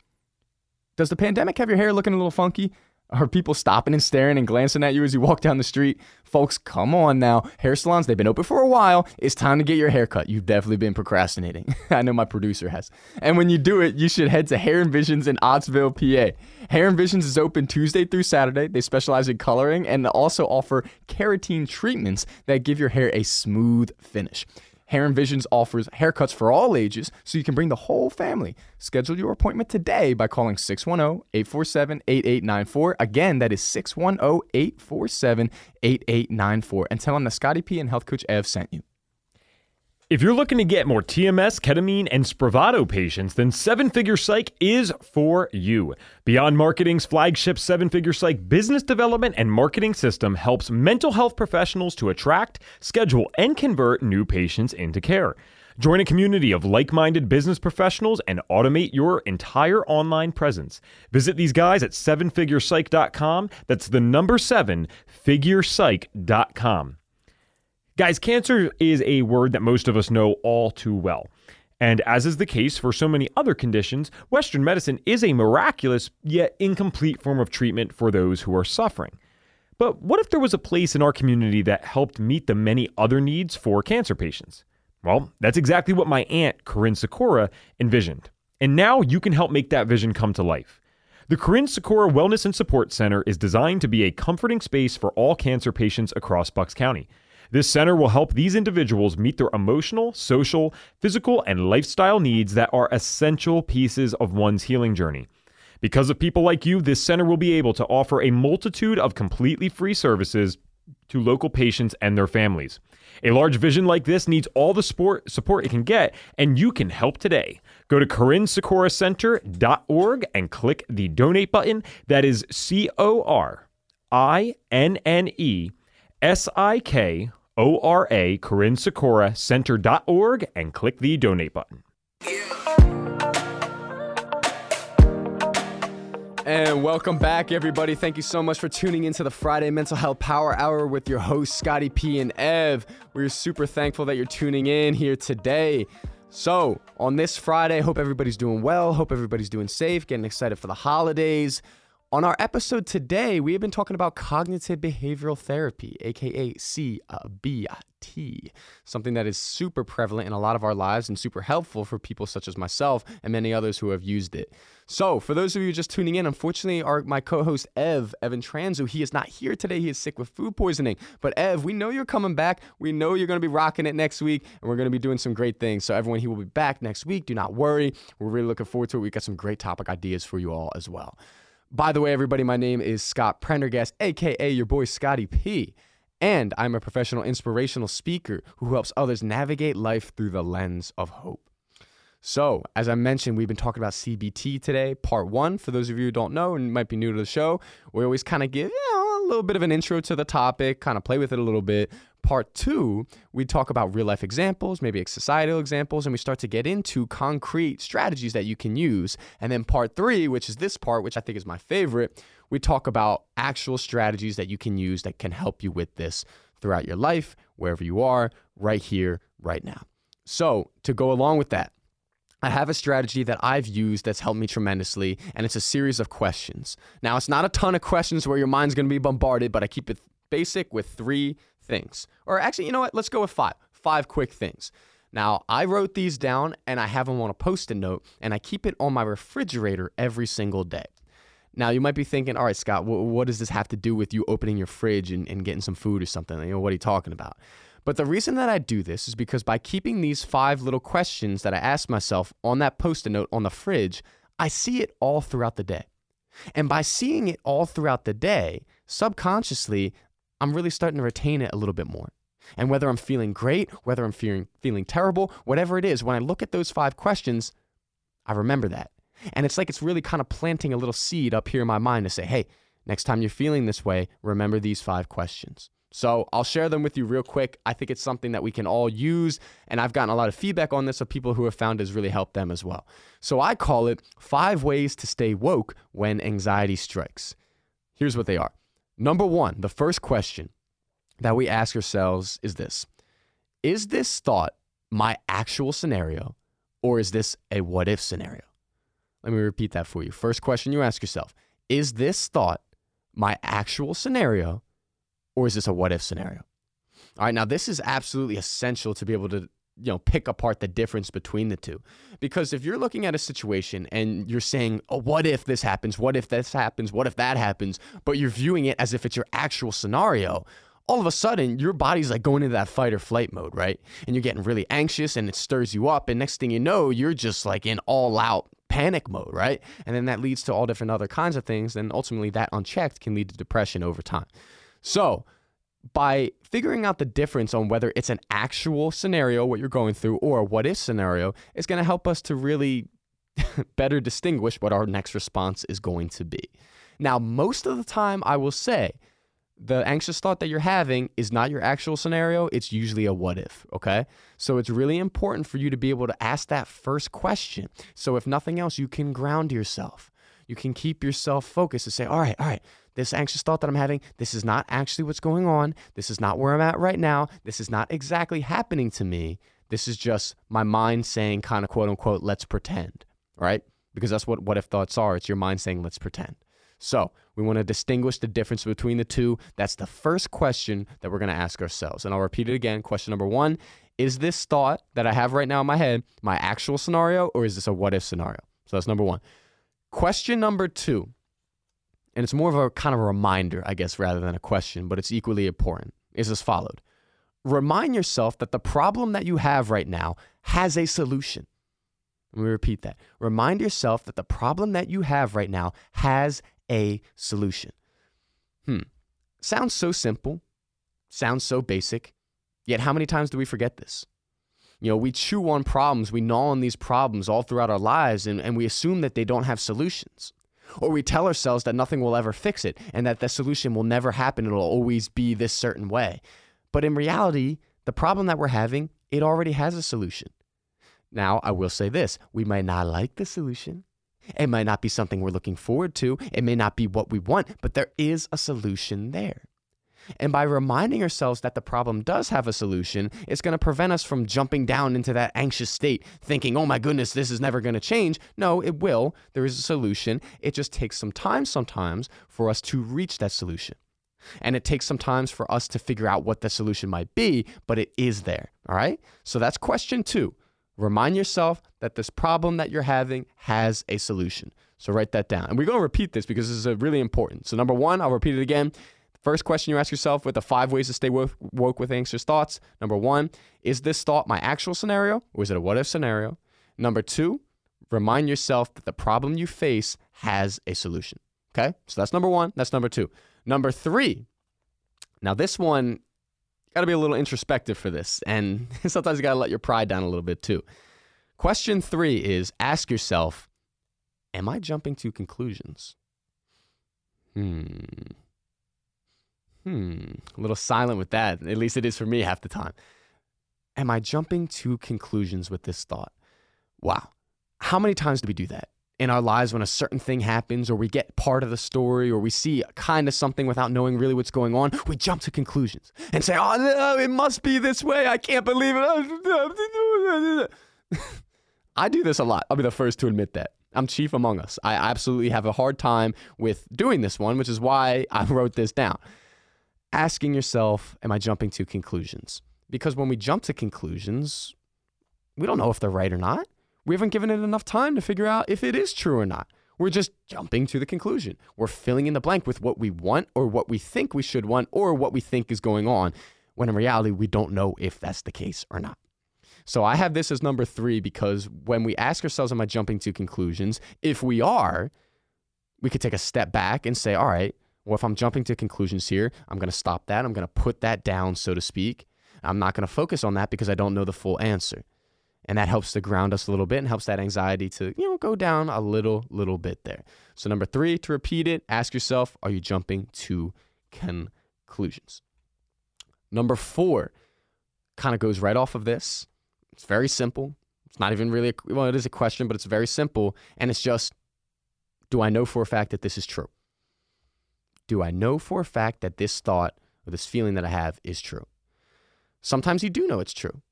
Does the pandemic have your hair looking a little funky? Are people stopping and staring and glancing at you as you walk down the street? Folks, come on now. Hair salons, they've been open for a while. It's time to get your hair cut. You've definitely been procrastinating. I know my producer has. And when you do it, you should head to Hair Envisions in Ottsville, PA. Hair Envisions is open Tuesday through Saturday. They specialize in coloring and also offer keratin treatments that give your hair a smooth finish. Hair Envisions offers haircuts for all ages, so you can bring the whole family. Schedule your appointment today by calling 610 847 8894. Again, that is 610 847 8894. And tell them that Scotty P and Health Coach Ev sent you. If you're looking to get more TMS, ketamine, and Spravato patients, then Seven Figure Psych is for you. Beyond Marketing's flagship Seven Figure Psych business development and marketing system helps mental health professionals to attract, schedule, and convert new patients into care. Join a community of like minded business professionals and automate your entire online presence. Visit these guys at sevenfigurepsych.com. That's the number seven, figurepsych.com. Guys, cancer is a word that most of us know all too well. And as is the case for so many other conditions, Western medicine is a miraculous yet incomplete form of treatment for those who are suffering. But what if there was a place in our community that helped meet the many other needs for cancer patients? Well, that's exactly what my aunt, Corinne Sikora, envisioned. And now you can help make that vision come to life. The Corinne Sikora Wellness and Support Center is designed to be a comforting space for all cancer patients across Bucks County. This center will help these individuals meet their emotional, social, physical, and lifestyle needs that are essential pieces of one's healing journey. Because of people like you, this center will be able to offer a multitude of completely free services to local patients and their families. A large vision like this needs all the support, support it can get, and you can help today. Go to CorinneSikoraCenter.org and click the donate button. That is C O R I N N E S I K ORA, Corinne Sikora Center.org, and click the donate button. And welcome back, everybody. Thank you so much for tuning into the Friday Mental Health Power Hour with your hosts, Scotty P and Ev. We're super thankful that you're tuning in here today. So, on this Friday, hope everybody's doing well. Hope everybody's doing safe, getting excited for the holidays. On our episode today, we have been talking about cognitive behavioral therapy, aka CBT, uh, uh, something that is super prevalent in a lot of our lives and super helpful for people such as myself and many others who have used it. So, for those of you just tuning in, unfortunately, our my co-host Ev, Evan Transue, he is not here today. He is sick with food poisoning. But Ev, we know you're coming back. We know you're going to be rocking it next week, and we're going to be doing some great things. So, everyone, he will be back next week. Do not worry. We're really looking forward to it. We've got some great topic ideas for you all as well. By the way, everybody, my name is Scott Prendergast, aka your boy Scotty P. And I'm a professional inspirational speaker who helps others navigate life through the lens of hope. So, as I mentioned, we've been talking about CBT today, part one. For those of you who don't know and might be new to the show, we always kind of give you know, a little bit of an intro to the topic, kind of play with it a little bit, Part two, we talk about real life examples, maybe societal examples, and we start to get into concrete strategies that you can use. And then part three, which is this part, which I think is my favorite, we talk about actual strategies that you can use that can help you with this throughout your life, wherever you are, right here, right now. So, to go along with that, I have a strategy that I've used that's helped me tremendously, and it's a series of questions. Now, it's not a ton of questions where your mind's gonna be bombarded, but I keep it basic with three things. Or actually, you know what? Let's go with five. Five quick things. Now, I wrote these down and I have them on a post it note and I keep it on my refrigerator every single day. Now, you might be thinking, all right, Scott, what does this have to do with you opening your fridge and, and getting some food or something? You know, what are you talking about? But the reason that I do this is because by keeping these five little questions that I ask myself on that post it note on the fridge, I see it all throughout the day. And by seeing it all throughout the day, subconsciously, I'm really starting to retain it a little bit more. And whether I'm feeling great, whether I'm feeling, feeling terrible, whatever it is, when I look at those five questions, I remember that. And it's like it's really kind of planting a little seed up here in my mind to say, hey, next time you're feeling this way, remember these five questions. So I'll share them with you real quick. I think it's something that we can all use, and I've gotten a lot of feedback on this of people who have found has really helped them as well. So I call it five ways to stay woke when anxiety strikes. Here's what they are. Number one, the first question that we ask ourselves is this Is this thought my actual scenario, or is this a what if scenario? Let me repeat that for you. First question you ask yourself Is this thought my actual scenario, or is this a what if scenario? All right, now this is absolutely essential to be able to you know pick apart the difference between the two. Because if you're looking at a situation and you're saying oh what if this happens? What if this happens? What if that happens? but you're viewing it as if it's your actual scenario all of a sudden your body's like going into that fight or flight mode right? And you're getting really anxious and it stirs you up and next thing you know you're just like in all out panic mode right? And then that leads to all different other kinds of things and ultimately that unchecked can lead to depression over time. So by figuring out the difference on whether it's an actual scenario, what you're going through, or a what if scenario, is going to help us to really better distinguish what our next response is going to be. Now, most of the time, I will say the anxious thought that you're having is not your actual scenario, it's usually a what if, okay? So it's really important for you to be able to ask that first question. So if nothing else, you can ground yourself. You can keep yourself focused and say, all right, all right, this anxious thought that I'm having, this is not actually what's going on. This is not where I'm at right now. This is not exactly happening to me. This is just my mind saying, kind of quote unquote, let's pretend, right? Because that's what what if thoughts are. It's your mind saying, let's pretend. So we want to distinguish the difference between the two. That's the first question that we're going to ask ourselves. And I'll repeat it again. Question number one Is this thought that I have right now in my head my actual scenario, or is this a what if scenario? So that's number one. Question number two and it's more of a kind of a reminder, I guess, rather than a question, but it's equally important, is as followed. Remind yourself that the problem that you have right now has a solution. Let me repeat that. Remind yourself that the problem that you have right now has a solution. Hmm. Sounds so simple, sounds so basic, yet how many times do we forget this? You know, we chew on problems, we gnaw on these problems all throughout our lives, and, and we assume that they don't have solutions. Or we tell ourselves that nothing will ever fix it and that the solution will never happen. It'll always be this certain way. But in reality, the problem that we're having, it already has a solution. Now, I will say this we might not like the solution. It might not be something we're looking forward to. It may not be what we want, but there is a solution there. And by reminding ourselves that the problem does have a solution, it's going to prevent us from jumping down into that anxious state, thinking, oh my goodness, this is never going to change. No, it will. There is a solution. It just takes some time sometimes for us to reach that solution. And it takes some time for us to figure out what the solution might be, but it is there. All right. So that's question two. Remind yourself that this problem that you're having has a solution. So write that down. And we're going to repeat this because this is really important. So, number one, I'll repeat it again. First question you ask yourself with the five ways to stay woke with anxious thoughts. Number one, is this thought my actual scenario or is it a what if scenario? Number two, remind yourself that the problem you face has a solution. Okay, so that's number one. That's number two. Number three, now this one, got to be a little introspective for this. And sometimes you got to let your pride down a little bit too. Question three is ask yourself, am I jumping to conclusions? Hmm hmm, a little silent with that. At least it is for me half the time. Am I jumping to conclusions with this thought? Wow. How many times do we do that in our lives when a certain thing happens or we get part of the story or we see kind of something without knowing really what's going on? We jump to conclusions and say, oh, no, it must be this way. I can't believe it. I do this a lot. I'll be the first to admit that. I'm chief among us. I absolutely have a hard time with doing this one, which is why I wrote this down asking yourself, am I jumping to conclusions? Because when we jump to conclusions, we don't know if they're right or not. We haven't given it enough time to figure out if it is true or not. We're just jumping to the conclusion. We're filling in the blank with what we want or what we think we should want or what we think is going on, when in reality, we don't know if that's the case or not. So I have this as number three because when we ask ourselves, Am I jumping to conclusions? If we are, we could take a step back and say, All right, well, if I'm jumping to conclusions here, I'm going to stop that. I'm going to put that down, so to speak. I'm not going to focus on that because I don't know the full answer. And that helps to ground us a little bit and helps that anxiety to, you know, go down a little, little bit there. So, number three, to repeat it, ask yourself, are you jumping to conclusions? Number four kind of goes right off of this. It's very simple. It's not even really, a, well, it is a question, but it's very simple. And it's just, do I know for a fact that this is true? Do I know for a fact that this thought or this feeling that I have is true? Sometimes you do know it's true.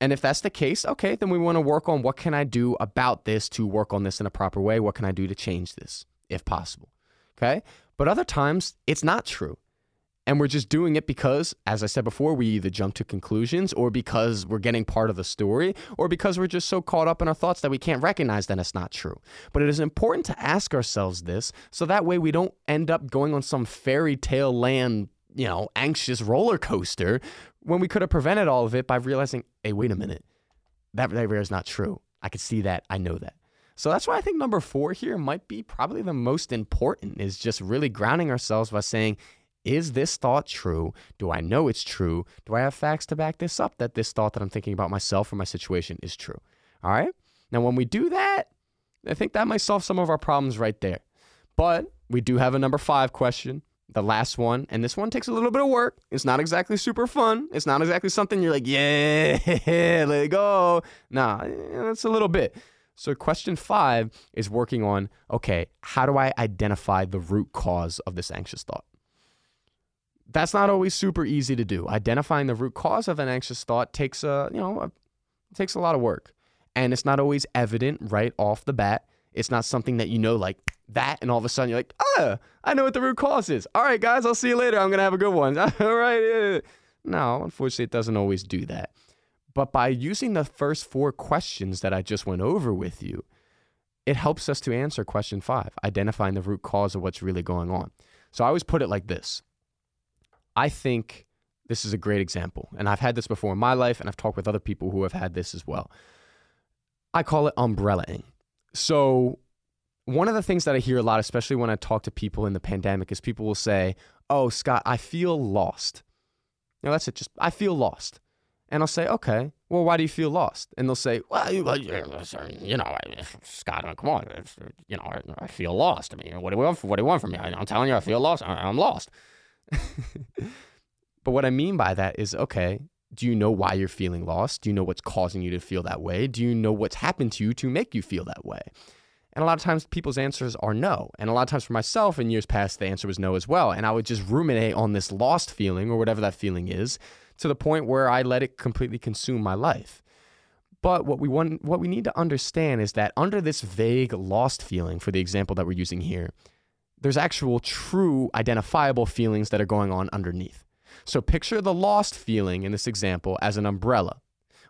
And if that's the case, okay, then we want to work on what can I do about this to work on this in a proper way? What can I do to change this if possible? Okay? But other times it's not true. And we're just doing it because, as I said before, we either jump to conclusions or because we're getting part of the story or because we're just so caught up in our thoughts that we can't recognize that it's not true. But it is important to ask ourselves this so that way we don't end up going on some fairy tale land, you know, anxious roller coaster when we could have prevented all of it by realizing, hey, wait a minute, that that is not true. I can see that. I know that. So that's why I think number four here might be probably the most important is just really grounding ourselves by saying, is this thought true? Do I know it's true? Do I have facts to back this up that this thought that I'm thinking about myself or my situation is true? All right. Now, when we do that, I think that might solve some of our problems right there. But we do have a number five question, the last one. And this one takes a little bit of work. It's not exactly super fun. It's not exactly something you're like, yeah, let it go. Nah, it's a little bit. So, question five is working on okay, how do I identify the root cause of this anxious thought? That's not always super easy to do. Identifying the root cause of an anxious thought takes a, you know, a, takes a lot of work. And it's not always evident right off the bat. It's not something that you know like that and all of a sudden you're like, "Ah, I know what the root cause is." All right, guys, I'll see you later. I'm going to have a good one. all right. No, unfortunately it doesn't always do that. But by using the first four questions that I just went over with you, it helps us to answer question 5, identifying the root cause of what's really going on. So I always put it like this I think this is a great example. And I've had this before in my life, and I've talked with other people who have had this as well. I call it umbrellaing. So, one of the things that I hear a lot, especially when I talk to people in the pandemic, is people will say, Oh, Scott, I feel lost. You know, that's it. Just, I feel lost. And I'll say, okay, well, why do you feel lost? And they'll say, well, you know, Scott, come on, you know, I feel lost. I mean, what do you want? What do you want from me? I'm telling you, I feel lost. I'm lost. but what I mean by that is okay, do you know why you're feeling lost? Do you know what's causing you to feel that way? Do you know what's happened to you to make you feel that way? And a lot of times people's answers are no. And a lot of times for myself in years past, the answer was no as well. And I would just ruminate on this lost feeling or whatever that feeling is to the point where I let it completely consume my life. But what we want what we need to understand is that under this vague lost feeling for the example that we're using here, there's actual true identifiable feelings that are going on underneath. So picture the lost feeling in this example as an umbrella.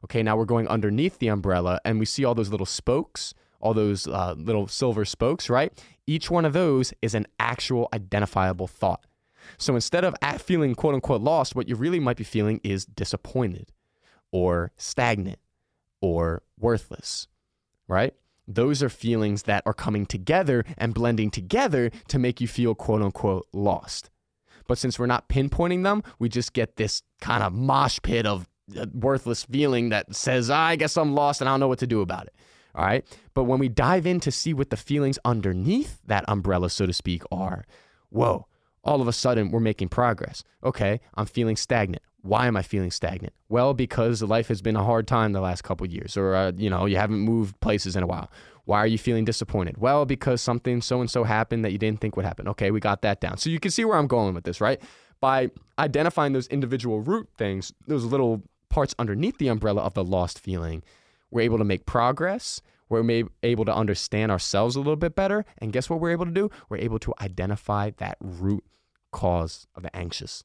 Okay, now we're going underneath the umbrella and we see all those little spokes, all those uh, little silver spokes, right? Each one of those is an actual identifiable thought. So instead of feeling quote unquote lost, what you really might be feeling is disappointed or stagnant or worthless, right? Those are feelings that are coming together and blending together to make you feel quote unquote lost. But since we're not pinpointing them, we just get this kind of mosh pit of uh, worthless feeling that says, I guess I'm lost and I don't know what to do about it. All right. But when we dive in to see what the feelings underneath that umbrella, so to speak, are, whoa, all of a sudden we're making progress. Okay, I'm feeling stagnant. Why am I feeling stagnant? Well, because life has been a hard time the last couple years, or uh, you know, you haven't moved places in a while. Why are you feeling disappointed? Well, because something so and so happened that you didn't think would happen. Okay, we got that down. So you can see where I'm going with this, right? By identifying those individual root things, those little parts underneath the umbrella of the lost feeling, we're able to make progress. We're able to understand ourselves a little bit better. And guess what we're able to do? We're able to identify that root cause of the anxious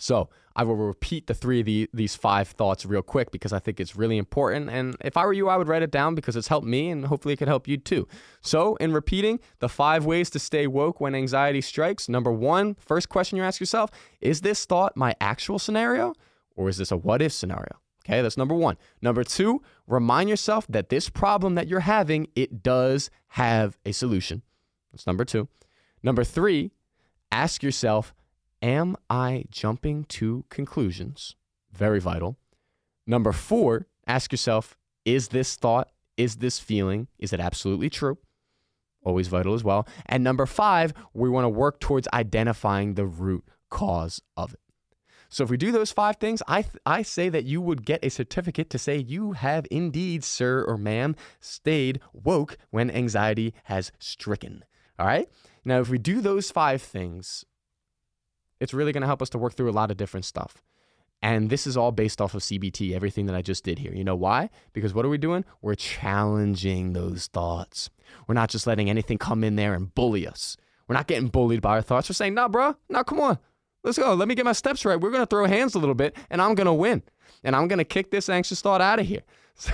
so I will repeat the three of the, these five thoughts real quick because I think it's really important. And if I were you, I would write it down because it's helped me and hopefully it could help you too. So, in repeating the five ways to stay woke when anxiety strikes, number one, first question you ask yourself is this thought my actual scenario or is this a what if scenario? Okay, that's number one. Number two, remind yourself that this problem that you're having, it does have a solution. That's number two. Number three, ask yourself, am I jumping to conclusions? Very vital. Number four, ask yourself, is this thought, is this feeling, is it absolutely true? Always vital as well. And number five, we want to work towards identifying the root cause of it. So if we do those five things, I th- I say that you would get a certificate to say you have indeed, sir or ma'am, stayed woke when anxiety has stricken. All right? Now, if we do those five things, it's really going to help us to work through a lot of different stuff. And this is all based off of CBT, everything that I just did here. You know why? Because what are we doing? We're challenging those thoughts. We're not just letting anything come in there and bully us. We're not getting bullied by our thoughts. We're saying, nah, bro, nah, come on. Let's go. Let me get my steps right. We're going to throw hands a little bit and I'm going to win. And I'm going to kick this anxious thought out of here.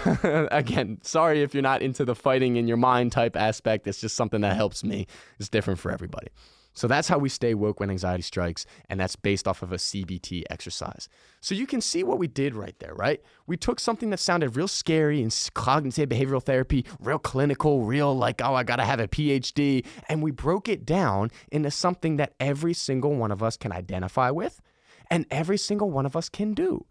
Again, sorry if you're not into the fighting in your mind type aspect. It's just something that helps me. It's different for everybody. So that's how we stay woke when anxiety strikes, and that's based off of a CBT exercise. So you can see what we did right there, right? We took something that sounded real scary in cognitive behavioral therapy, real clinical, real like, oh, I gotta have a PhD, and we broke it down into something that every single one of us can identify with and every single one of us can do.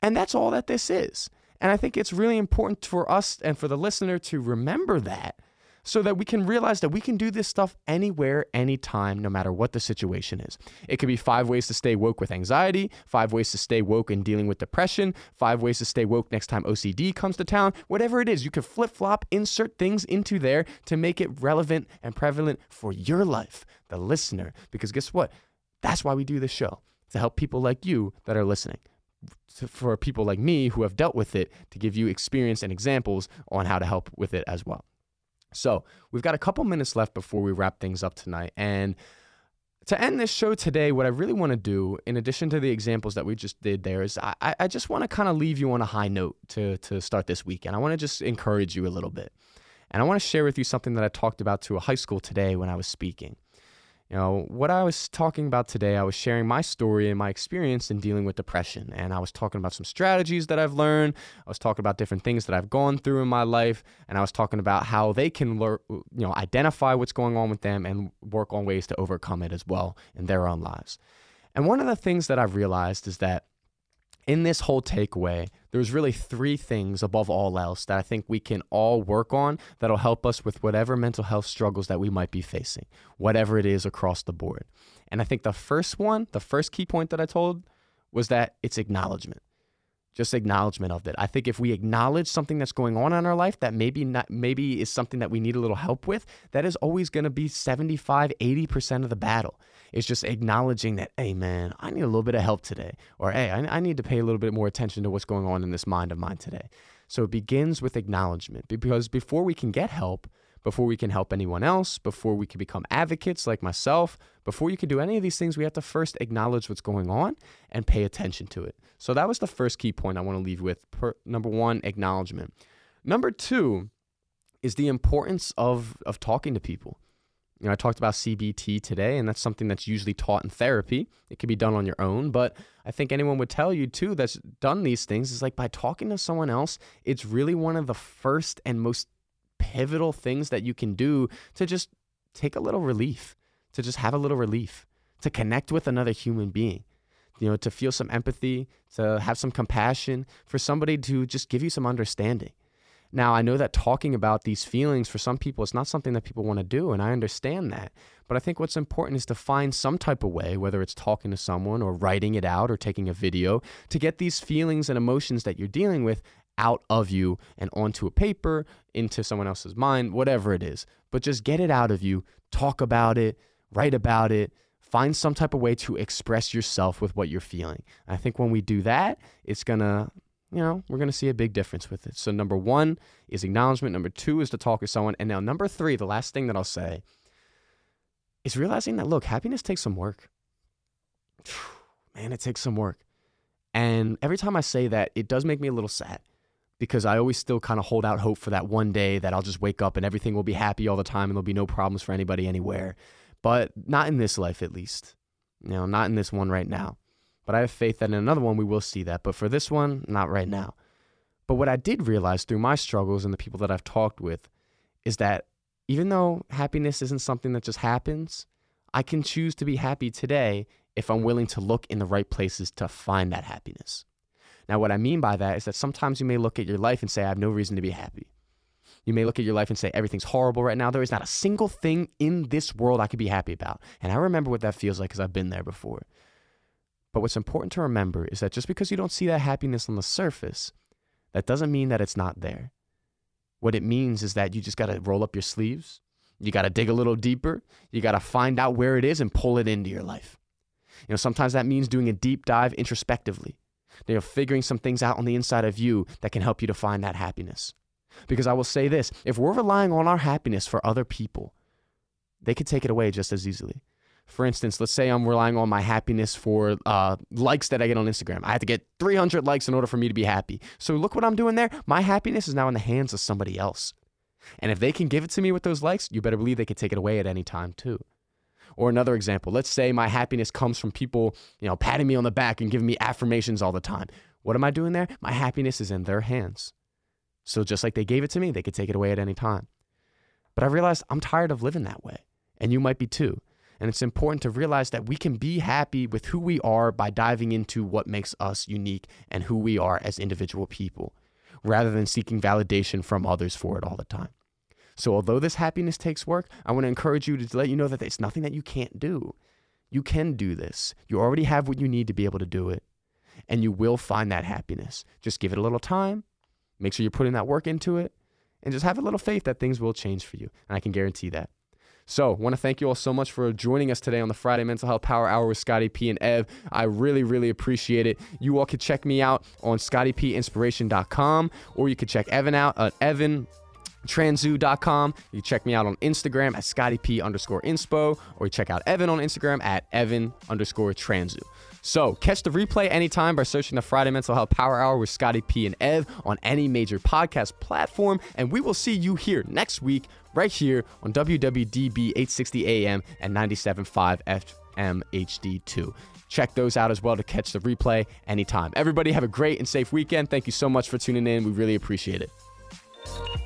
And that's all that this is. And I think it's really important for us and for the listener to remember that so that we can realize that we can do this stuff anywhere, anytime, no matter what the situation is. It could be five ways to stay woke with anxiety, five ways to stay woke in dealing with depression, five ways to stay woke next time OCD comes to town. Whatever it is, you could flip flop, insert things into there to make it relevant and prevalent for your life, the listener. Because guess what? That's why we do this show to help people like you that are listening. For people like me who have dealt with it, to give you experience and examples on how to help with it as well. So we've got a couple minutes left before we wrap things up tonight. And to end this show today, what I really want to do, in addition to the examples that we just did there, is I, I just want to kind of leave you on a high note to, to start this weekend. I want to just encourage you a little bit. And I want to share with you something that I talked about to a high school today when I was speaking. You know, what I was talking about today, I was sharing my story and my experience in dealing with depression. And I was talking about some strategies that I've learned. I was talking about different things that I've gone through in my life. And I was talking about how they can, learn, you know, identify what's going on with them and work on ways to overcome it as well in their own lives. And one of the things that I've realized is that in this whole takeaway, there's really three things above all else that I think we can all work on that'll help us with whatever mental health struggles that we might be facing, whatever it is across the board. And I think the first one, the first key point that I told was that it's acknowledgement. Just acknowledgement of it. I think if we acknowledge something that's going on in our life that maybe not maybe is something that we need a little help with, that is always going to be 75, 80% of the battle. It's just acknowledging that, hey, man, I need a little bit of help today. Or, hey, I, I need to pay a little bit more attention to what's going on in this mind of mine today. So it begins with acknowledgement because before we can get help, before we can help anyone else, before we can become advocates like myself, before you can do any of these things, we have to first acknowledge what's going on and pay attention to it. So that was the first key point I want to leave with. Per, number one, acknowledgement. Number two is the importance of, of talking to people. You know, I talked about CBT today, and that's something that's usually taught in therapy. It can be done on your own, but I think anyone would tell you too that's done these things is like by talking to someone else, it's really one of the first and most pivotal things that you can do to just take a little relief, to just have a little relief, to connect with another human being. You know, to feel some empathy, to have some compassion for somebody to just give you some understanding. Now, I know that talking about these feelings for some people, it's not something that people want to do, and I understand that. But I think what's important is to find some type of way, whether it's talking to someone or writing it out or taking a video, to get these feelings and emotions that you're dealing with out of you and onto a paper, into someone else's mind, whatever it is. But just get it out of you, talk about it, write about it, find some type of way to express yourself with what you're feeling. I think when we do that, it's to you know, we're to see a big difference with it. So, number one is acknowledgement. Number two is to talk to someone. And now, number three, the last thing that I'll say is realizing that, look, happiness takes some work. Man, it takes some work. And every time I say that, it does make me a little sad because I always still kind of hold out hope for that one day that I'll just wake up and everything will be happy all the time and there'll be no problems for anybody anywhere. But not in this life, at least. You know, not in this one right now. But I have faith that in another one we will see that. But for this one, not right now. But what I did realize through my struggles and the people that I've talked with is that even though happiness isn't something that just happens, I can choose to be happy today if I'm willing to look in the right places to find that happiness. Now, what I mean by that is that sometimes you may look at your life and say, I have no reason to be happy. You may look at your life and say, everything's horrible right now. There is not a single thing in this world I could be happy about. And I remember what that feels like because I've been there before. But what's important to remember is that just because you don't see that happiness on the surface, that doesn't mean that it's not there. What it means is that you just got to roll up your sleeves. You got to dig a little deeper. You got to find out where it is and pull it into your life. You know, sometimes that means doing a deep dive introspectively. You know, figuring some things out on the inside of you that can help you to find that happiness. Because I will say this if we're relying on our happiness for other people, they could take it away just as easily. For instance, let's say I'm relying on my happiness for uh, likes that I get on Instagram. I have to get 300 likes in order for me to be happy. So look what I'm doing there. My happiness is now in the hands of somebody else. And if they can give it to me with those likes, you better believe they can take it away at any time too. Or another example, let's say my happiness comes from people, you know, patting me on the back and giving me affirmations all the time. What am I doing there? My happiness is in their hands. So just like they gave it to me, they could take it away at any time. But I realized I'm tired of living that way, and you might be too. And it's important to realize that we can be happy with who we are by diving into what makes us unique and who we are as individual people, rather than seeking validation from others for it all the time. So, although this happiness takes work, I want to encourage you to let you know that it's nothing that you can't do. You can do this. You already have what you need to be able to do it, and you will find that happiness. Just give it a little time, make sure you're putting that work into it, and just have a little faith that things will change for you. And I can guarantee that. So, want to thank you all so much for joining us today on the Friday Mental Health Power Hour with Scotty P and Ev. I really, really appreciate it. You all can check me out on scottypinspiration.com or you can check Evan out at Evan transue.com. You check me out on Instagram at scottyp underscore inspo, or you check out Evan on Instagram at evan underscore transue. So catch the replay anytime by searching the Friday Mental Health Power Hour with Scotty P and Ev on any major podcast platform. And we will see you here next week, right here on WWDB 860 AM and 97.5 FM HD2. Check those out as well to catch the replay anytime. Everybody have a great and safe weekend. Thank you so much for tuning in. We really appreciate it.